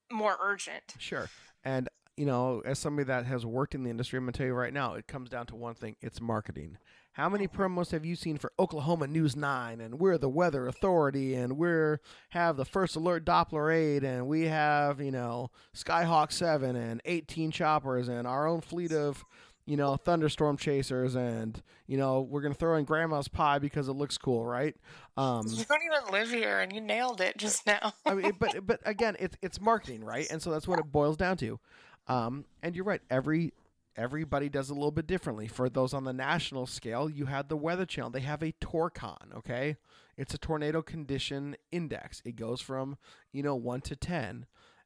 more urgent. Sure. And you know, as somebody that has worked in the industry, I'm gonna tell you right now, it comes down to one thing: it's marketing. How many promos have you seen for Oklahoma News Nine and we're the weather authority and we're have the first alert Doppler eight and we have you know Skyhawk seven and 18 choppers and our own fleet of you know thunderstorm chasers and you know we're gonna throw in Grandma's pie because it looks cool, right? Um, You don't even live here, and you nailed it just now. I mean, but but again, it's it's marketing, right? And so that's what it boils down to. Um, and you're right. Every everybody does it a little bit differently. For those on the national scale, you had the Weather Channel. They have a Torcon. Okay, it's a tornado condition index. It goes from you know one to ten.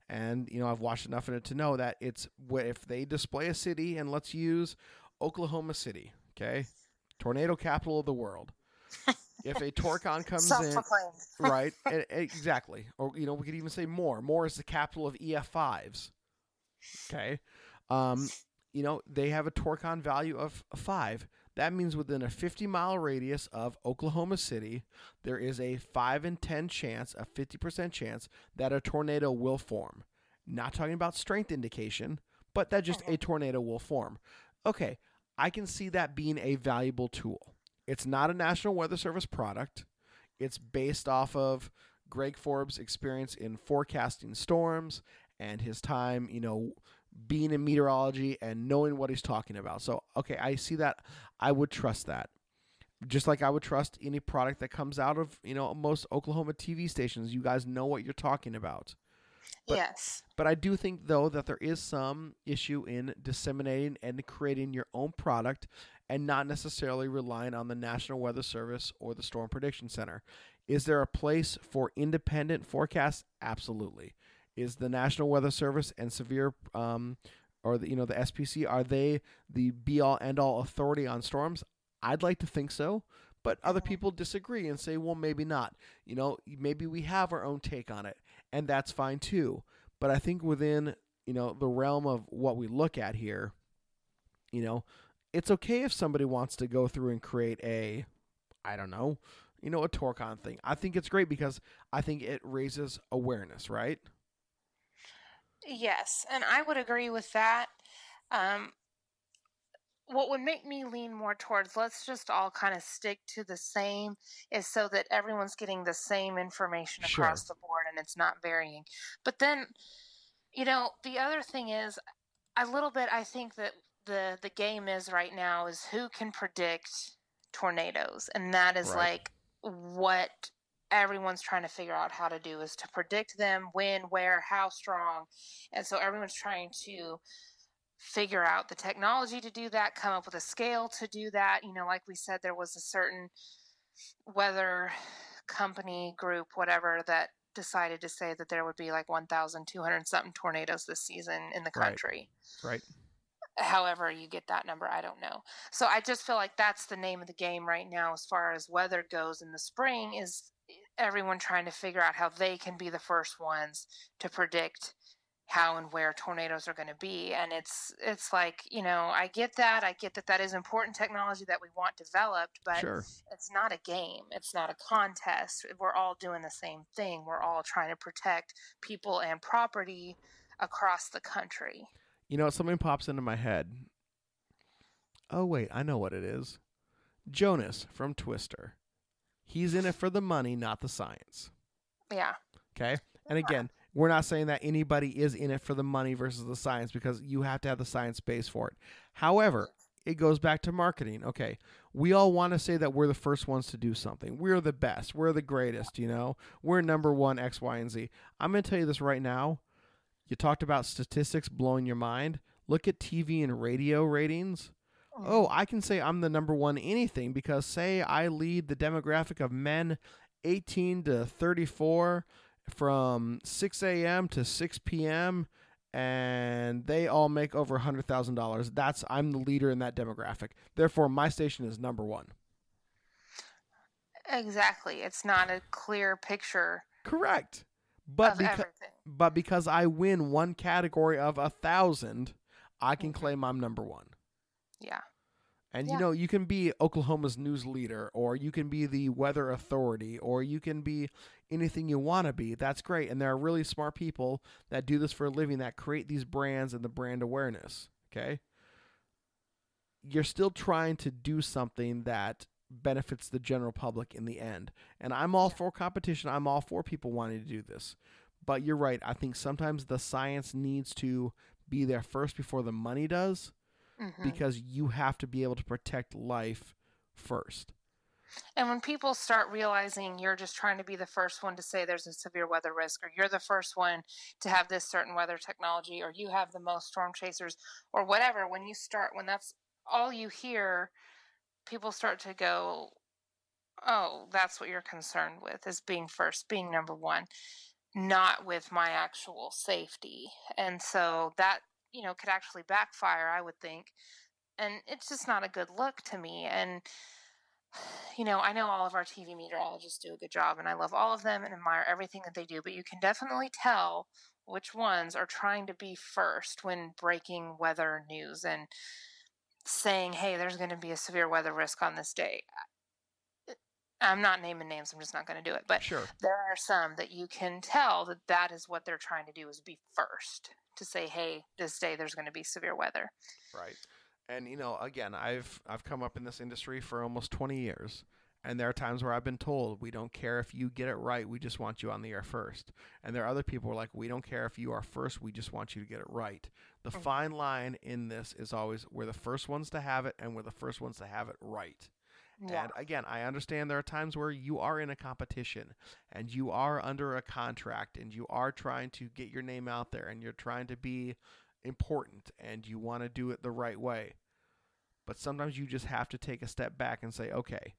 And you know I've watched enough of it to know that it's if they display a city, and let's use Oklahoma City, okay, tornado capital of the world. if a Torcon comes in, right exactly or you know we could even say more Moore is the capital of ef5s okay. Um you know they have a torcon value of 5 that means within a 50 mile radius of oklahoma city there is a 5 in 10 chance a 50% chance that a tornado will form. Not talking about strength indication but that just a tornado will form. Okay i can see that being a valuable tool. It's not a national weather service product. It's based off of Greg Forbes' experience in forecasting storms and his time, you know, being in meteorology and knowing what he's talking about. So, okay, I see that. I would trust that. Just like I would trust any product that comes out of, you know, most Oklahoma TV stations. You guys know what you're talking about. But- yes. But I do think, though, that there is some issue in disseminating and creating your own product and not necessarily relying on the National Weather Service or the Storm Prediction Center. Is there a place for independent forecasts? Absolutely. Is the National Weather Service and severe, um, or the, you know the SPC, are they the be all end all authority on storms? I'd like to think so, but other people disagree and say, well, maybe not. You know, maybe we have our own take on it, and that's fine too. But I think within you know the realm of what we look at here, you know, it's okay if somebody wants to go through and create a, I don't know, you know, a Torcon thing. I think it's great because I think it raises awareness, right? Yes, and I would agree with that. Um, what would make me lean more towards let's just all kind of stick to the same is so that everyone's getting the same information Sure. across the board and it's not varying. But then, you know, the other thing is a little bit I think that the the game is right now is who can predict tornadoes and that is Right. like what everyone's trying to figure out how to do is to predict them when, where, how strong. And so everyone's trying to figure out the technology to do that, come up with a scale to do that. You know, like we said, there was a certain weather company group, whatever, that decided to say that there would be like 1,200 something tornadoes this season in the country. Right. right. However, you get that number, I don't know. So I just feel like that's the name of the game right now as far as weather goes in the spring is everyone trying to figure out how they can be the first ones to predict how and where tornadoes are going to be and it's it's like you know i get that i get that that is important technology that we want developed but sure. it's not a game it's not a contest we're all doing the same thing we're all trying to protect people and property across the country. You know something pops into my head. Oh wait i know what it is. Jonas from twister he's in it for the money not the science yeah okay and again we're not saying that anybody is in it for the money versus the science because you have to have the science base for it. However, it goes back to marketing. Okay, we all want to say that we're the first ones to do something. We're the best. We're the greatest, you know? We're number one X, Y, and Z. I'm going to tell you this right now. You talked about statistics blowing your mind. Look at TV and radio ratings. Oh, I can say I'm the number one anything because, say, I lead the demographic of men 18 to 34 from 6 a.m. to 6 p.m. and they all make over $100,000. That's I'm the leader in that demographic. Therefore, my station is number 1. Exactly. It's not a clear picture. Correct. But because but because I win one category of a thousand, I can mm-hmm. claim I'm number one. Yeah. And yeah. you know, you can be Oklahoma's news leader, or you can be the weather authority, or you can be anything you want to be. That's great. And there are really smart people that do this for a living that create these brands and the brand awareness. Okay. You're still trying to do something that benefits the general public in the end. And I'm all for competition. I'm all for people wanting to do this. But you're right. I think sometimes the science needs to be there first before the money does mm-hmm. because you have to be able to protect life first. And when people start realizing you're just trying to be the first one to say there's a severe weather risk, or you're the first one to have this certain weather technology, or you have the most storm chasers, or whatever, when you start, when that's all you hear, people start to go, oh, that's what you're concerned with, is being first, being number one, not with my actual safety. And so that, you know, could actually backfire, I would think. And it's just not a good look to me. And, you know, I know all of our TV meteorologists do a good job, and I love all of them and admire everything that they do, but you can definitely tell which ones are trying to be first when breaking weather news and saying, hey, there's going to be a severe weather risk on this day. I'm not naming names, I'm just not going to do it. But sure. there are some that you can tell that that is what they're trying to do is be first to say, hey, this day there's going to be severe weather. Right. And you know, again, I've I've come up in this industry for almost 20 years, and there are times where I've been told, "We don't care if you get it right. We just want you on the air first. And there are other people who are like, "We don't care if you are first. We just want you to get it right." The mm. fine line in this is always we're the first ones to have it, and we're the first ones to have it right. Yeah. And again, I understand there are times where you are in a competition and you are under a contract and you are trying to get your name out there and you're trying to be important and you want to do it the right way. But sometimes you just have to take a step back and say, okay,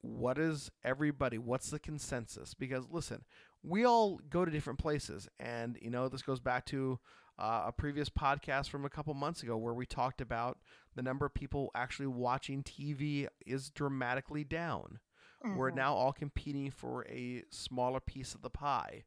what is everybody? What's the consensus? Because listen, we all go to different places. And, you know, this goes back to uh, a previous podcast from a couple months ago where we talked about the number of people actually watching TV is dramatically down. Mm-hmm. We're now all competing for a smaller piece of the pie.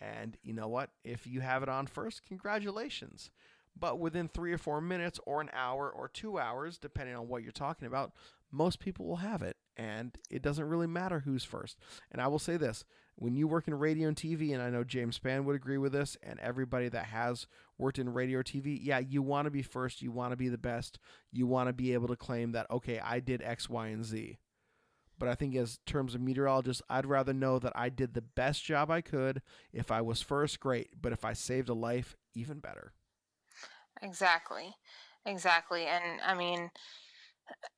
And you know what? If you have it on first, congratulations. But within three or four minutes, or an hour, or two hours, depending on what you're talking about, most people will have it. And it doesn't really matter who's first. And I will say this when you work in radio and TV, and I know James Spann would agree with this, and everybody that has worked in radio or TV, yeah, you want to be first. You want to be the best. You want to be able to claim that, okay, I did X, Y, and Z. But I think, as terms of meteorologist, I'd rather know that I did the best job I could. If I was first, great. But if I saved a life, even better. Exactly. Exactly. And I mean,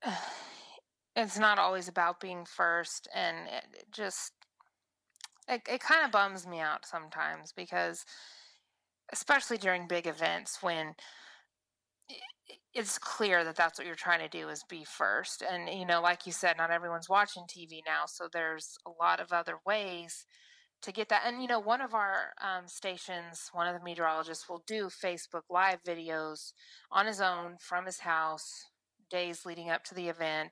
it's not always about being first. And it just, it, it kind of bums me out sometimes because, especially during big events when it's clear that that's what you're trying to do is be first. And you know like you said not everyone's watching tv now so there's a lot of other ways to get that. And you know one of our um, stations one of the meteorologists will do facebook live videos on his own from his house days leading up to the event.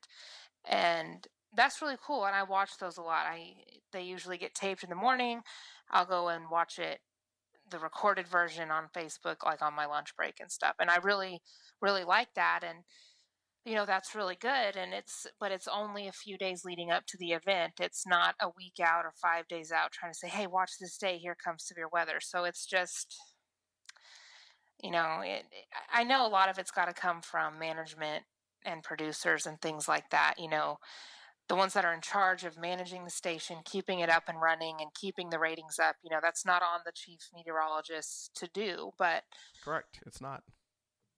And that's really cool and i watch those a lot i they usually get taped in the morning i'll go and watch it the recorded version on Facebook, like on my lunch break and stuff. And I really, really like that. And, you know, that's really good. And it's, but it's only a few days leading up to the event. It's not a week out or five days out trying to say, hey, watch this day. Here comes severe weather. So it's just, you know, it, I know a lot of it's got to come from management and producers and things like that. You know, the ones that are in charge of managing the station, keeping it up and running, and keeping the ratings up. You know, that's not on the chief meteorologist to do, but correct, it's not.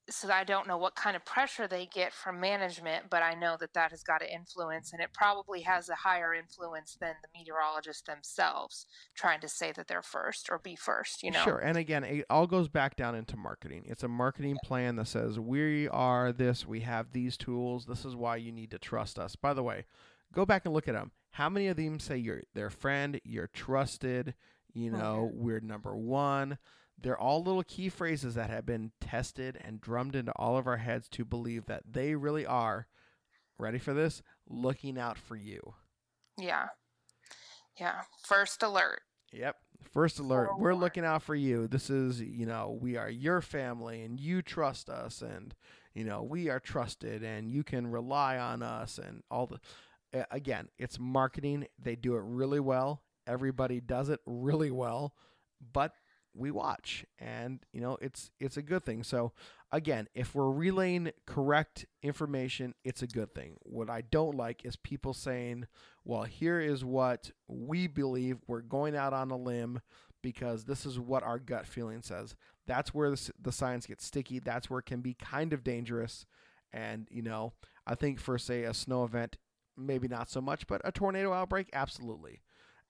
So I don't know what kind of pressure they get from management, but I know that that has got to influence, and it probably has a higher influence than the meteorologists themselves trying to say that they're first or be first. You know, sure. And again, it all goes back down into marketing. It's a marketing plan that says we are this, we have these tools. This is why you need to trust us. By the way, go back and look at them. How many of them say you're their friend, you're trusted, you oh, know, okay. we're number one? They're all little key phrases that have been tested and drummed into all of our heads to believe that they really are, ready for this, looking out for you. Yeah. Yeah. First alert. Yep. First alert. We're looking out for you. This is, you know, we are your family and you trust us and, you know, we are trusted and you can rely on us and all the again, it's marketing. They do it really well. Everybody does it really well, but we watch. And you know it's it's a good thing. So again if we're relaying correct information it's a good thing. What i don't like is people saying well here is what we believe. We're going out on a limb because this is what our gut feeling says. That's where the, the science gets sticky. That's where it can be kind of dangerous. And you know i think for say a snow event maybe not so much, but a tornado outbreak, absolutely.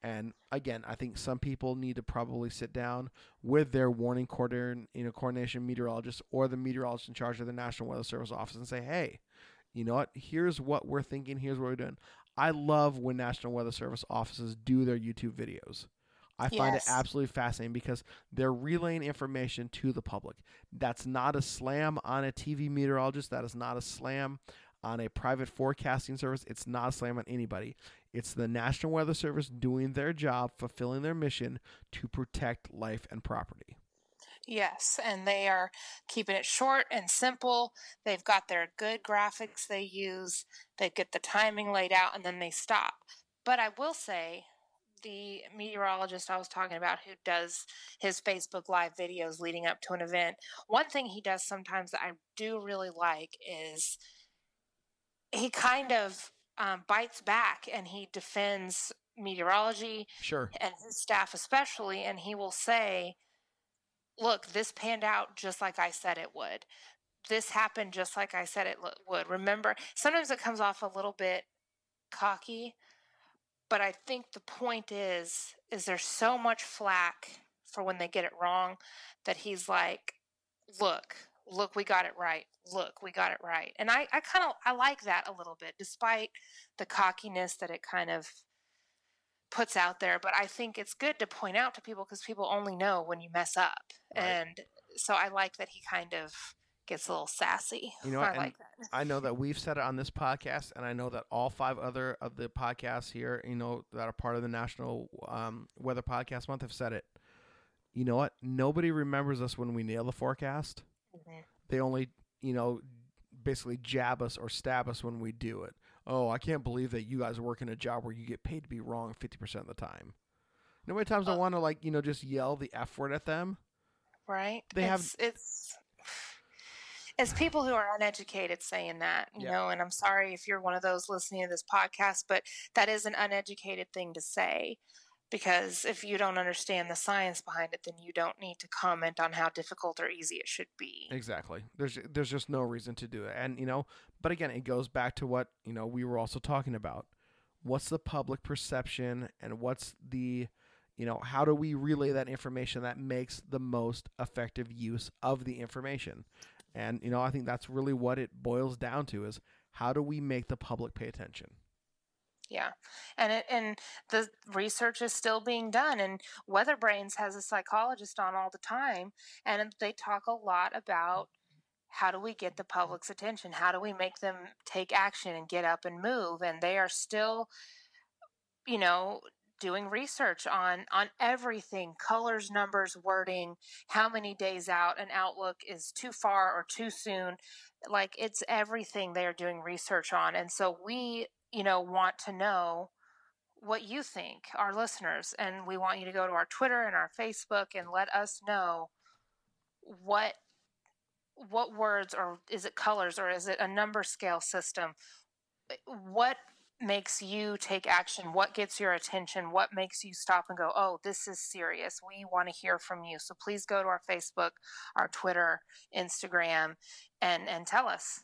And again, I think some people need to probably sit down with their warning coordination, you know, coordination meteorologist or the meteorologist in charge of the National Weather Service office and say, hey, you know what? Here's what we're thinking. Here's what we're doing. I love when National Weather Service offices do their YouTube videos. I find yes. it absolutely fascinating because they're relaying information to the public. That's not a slam on a TV meteorologist. That is not a slam on a private forecasting service. It's not a slam on anybody. It's the National Weather Service doing their job, fulfilling their mission to protect life and property. Yes, and they are keeping it short and simple. They've got their good graphics they use, they get the timing laid out, and then they stop. But I will say, the meteorologist I was talking about who does his Facebook Live videos leading up to an event, one thing he does sometimes that I do really like is he kind of um, bites back and he defends meteorology sure. and his staff especially and he will say look this panned out just like i said it would. This happened just like i said it would. Remember sometimes it comes off a little bit cocky but i think the point is is there's so much flack for when they get it wrong that he's like look look we got it right. Look we got it right. And i, I kind of i like that a little bit despite the cockiness that it kind of puts out there. But i think it's good to point out to people because people only know when you mess up. Right. and so i like that he kind of gets a little sassy. You know i like that. I know that we've said it on this podcast and i know that all five other of the podcasts here you know that are part of the national um, weather podcast month have said it. You know what? Nobody remembers us when we nail the forecast Mm-hmm. They only, you know, basically jab us or stab us when we do it. Oh, I can't believe that you guys work in a job where you get paid to be wrong 50% of the time. You know how many times uh, I want to, like, you know, just yell the F word at them? Right. They it's, have. It's. It's people who are uneducated saying that, you yeah. know, and I'm sorry if you're one of those listening to this podcast, but that is an uneducated thing to say because if you don't understand the science behind it then you don't need to comment on how difficult or easy it should be exactly there's there's just no reason to do it and you know but again it goes back to what you know we were also talking about what's the public perception and what's the you know, how do we relay that information that makes the most effective use of the information? And you know, I think that's really what it boils down to is how do we make the public pay attention? Yeah, and it, and the research is still being done. And Weather Brains has a psychologist on all the time, and they talk a lot about how do we get the public's attention? How do we make them take action and get up and move? And they are still, you know, doing research on on everything colors numbers wording how many days out an outlook is too far or too soon like it's everything they're doing research on and so we you know want to know what you think our listeners and we want you to go to our twitter and our facebook and let us know what what words or is it colors or is it a number scale system eh, what makes you take action? What gets your attention? What makes you stop and go, oh, this is serious? We want to hear from you. So please go to our Facebook, our Twitter, Instagram, and, and tell us.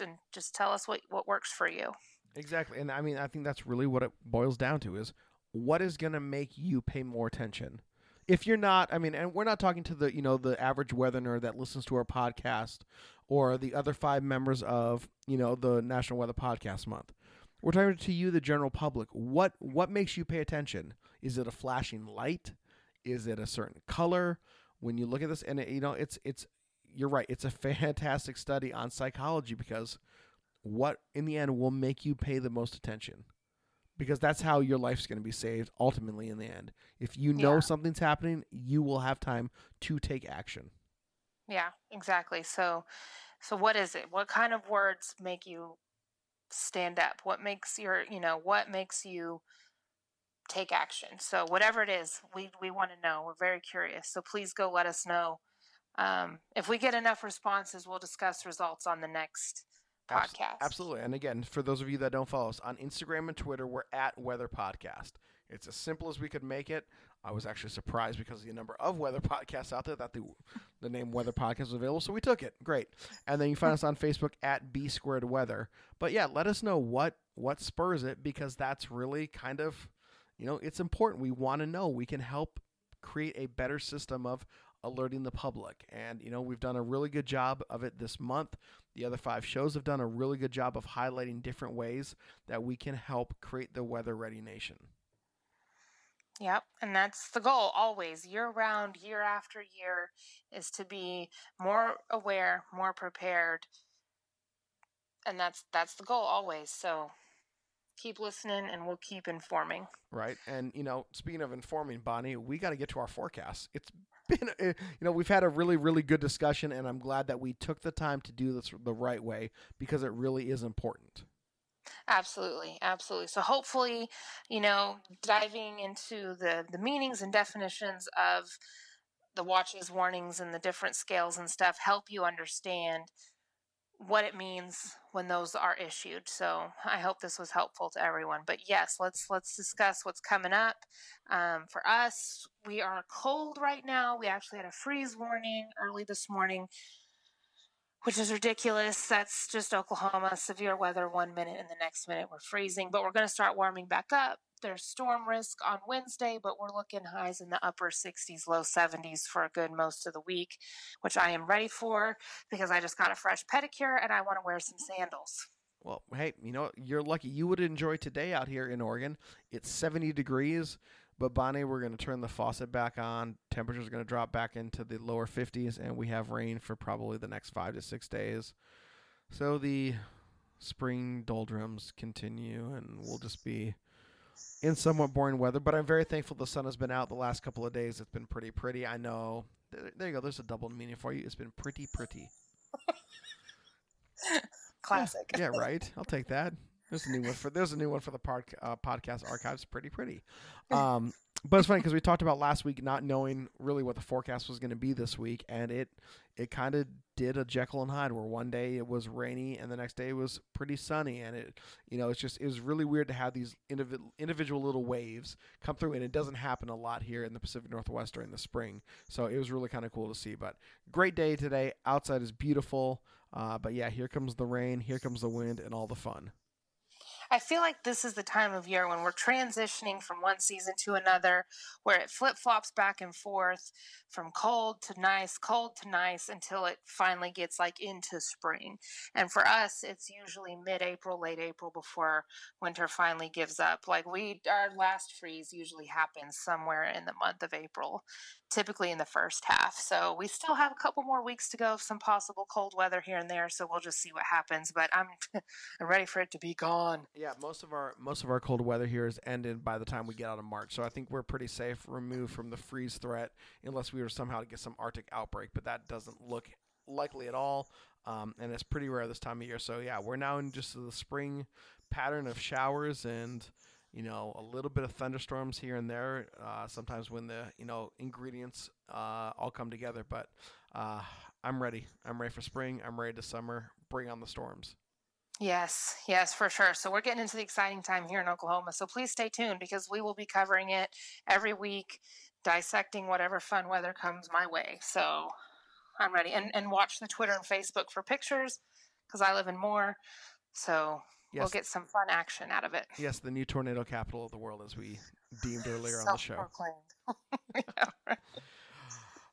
And just tell us what, what works for you. Exactly. And I mean, I think that's really what it boils down to is what is going to make you pay more attention? If you're not, I mean, and we're not talking to the, you know, the average weather nerd that listens to our podcast or the other five members of, you know, the National Weather Podcast Month we're talking to you, the general public. What what makes you pay attention? Is it a flashing light? Is it a certain color? When you look at this, and it, you know, it's it's you're right. It's a fantastic study on psychology because what in the end will make you pay the most attention because that's how your life's going to be saved ultimately in the end. If you know yeah. something's happening, you will have time to take action. Yeah, exactly. So so what is it? What kind of words make you stand up? What makes your, you know, what makes you take action? So whatever it is, we we want to know. We're very curious. So please go let us know. Um, if we get enough responses, we'll discuss results on the next podcast. Absolutely. And again, for those of you that don't follow us on Instagram and Twitter, we're at Weather Podcast. It's as simple as we could make it. I was actually surprised because of the number of weather podcasts out there that the the name Weather Podcast was available, so we took it. Great. And then you find us on Facebook at B Squared Weather. But yeah, let us know what what spurs it because that's really kind of you know it's important. We want to know. We can help create a better system of alerting the public. And you know we've done a really good job of it this month. The other five shows have done a really good job of highlighting different ways that we can help create the weather ready nation. Yep, and that's the goal always, year round, year after year, is to be more aware, more prepared, and that's that's the goal always. So keep listening, and we'll keep informing. Right, and you know, speaking of informing, Bonnie, we got to get to our forecast. It's been, eh, you know, we've had a really, really good discussion, and I'm glad that we took the time to do this the right way because it really is important. Absolutely, absolutely. So hopefully, you know, diving into the the meanings and definitions of the watches, warnings, and the different scales and stuff help you understand what it means when those are issued. So I hope this was helpful to everyone. But yes, let's let's discuss what's coming up. Um, for us, we are cold right now. We actually had a freeze warning early this morning which is ridiculous. That's just Oklahoma. Severe weather one minute and the next minute we're freezing, but we're going to start warming back up. There's storm risk on Wednesday, but we're looking highs in the upper 60s, low 70s for a good most of the week, which I am ready for because I just got a fresh pedicure and I want to wear some sandals. Well, hey, you know, you're lucky. You would enjoy today out here in Oregon. It's 70 degrees. But Bonnie, we're going to turn the faucet back on. Temperatures are going to drop back into the lower 50s, and we have rain for probably the next five to six days. So the spring doldrums continue, and we'll just be in somewhat boring weather. But I'm very thankful the sun has been out the last couple of days. It's been pretty pretty. I know. There, there you go. There's a double meaning for you. It's been pretty pretty. Classic. Yeah, yeah, right. I'll take that. There's a new one for there's a new one for the pod, uh, podcast archives. Pretty pretty. Um, but it's funny because we talked about last week not knowing really what the forecast was going to be this week, and it it kind of did a Jekyll and Hyde where one day it was rainy and the next day it was pretty sunny, and it you know it's just it was really weird to have these individual individual little waves come through, and it doesn't happen a lot here in the Pacific Northwest during the spring. So it was really kind of cool to see. But great day today. Outside is beautiful. Uh, but yeah, here comes the rain, here comes the wind, and all the fun. I feel like this is the time of year when we're transitioning from one season to another, where it flip flops back and forth from cold to nice, cold to nice until it finally gets like into spring. And for us, it's usually mid April, late April before winter finally gives up. Like we, our last freeze usually happens somewhere in the month of April, typically in the first half. So we still have a couple more weeks to go of some possible cold weather here and there. So we'll just see what happens. But I'm, I'm ready for it to be gone. Yeah, most of our most of our cold weather here is ended by the time we get out of March. So I think we're pretty safe, removed from the freeze threat, unless we were somehow to get some Arctic outbreak. But that doesn't look likely at all, um, and it's pretty rare this time of year. So yeah, we're now in just the spring pattern of showers and you know a little bit of thunderstorms here and there. Uh, sometimes when the you know ingredients uh, all come together, but uh, I'm ready. I'm ready for spring. I'm ready to summer. Bring on the storms. Yes, yes, for sure. So we're getting into the exciting time here in Oklahoma. So please stay tuned because we will be covering it every week, dissecting whatever fun weather comes my way. So I'm ready. And and watch the Twitter and Facebook for pictures because I live in Moore. So Yes. we'll get some fun action out of it. Yes, the new tornado capital of the world, as we deemed earlier on the show. Yeah.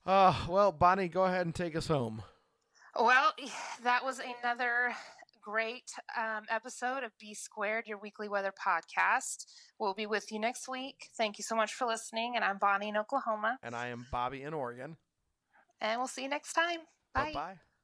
Uh, well, Bonnie, go ahead and take us home. Well, that was another great um, episode of B Squared, your weekly weather podcast. We'll be with you next week. Thank you so much for listening. And I'm Bonnie in Oklahoma. And I am Bobby in Oregon. And we'll see you next time. Bye. Bye bye.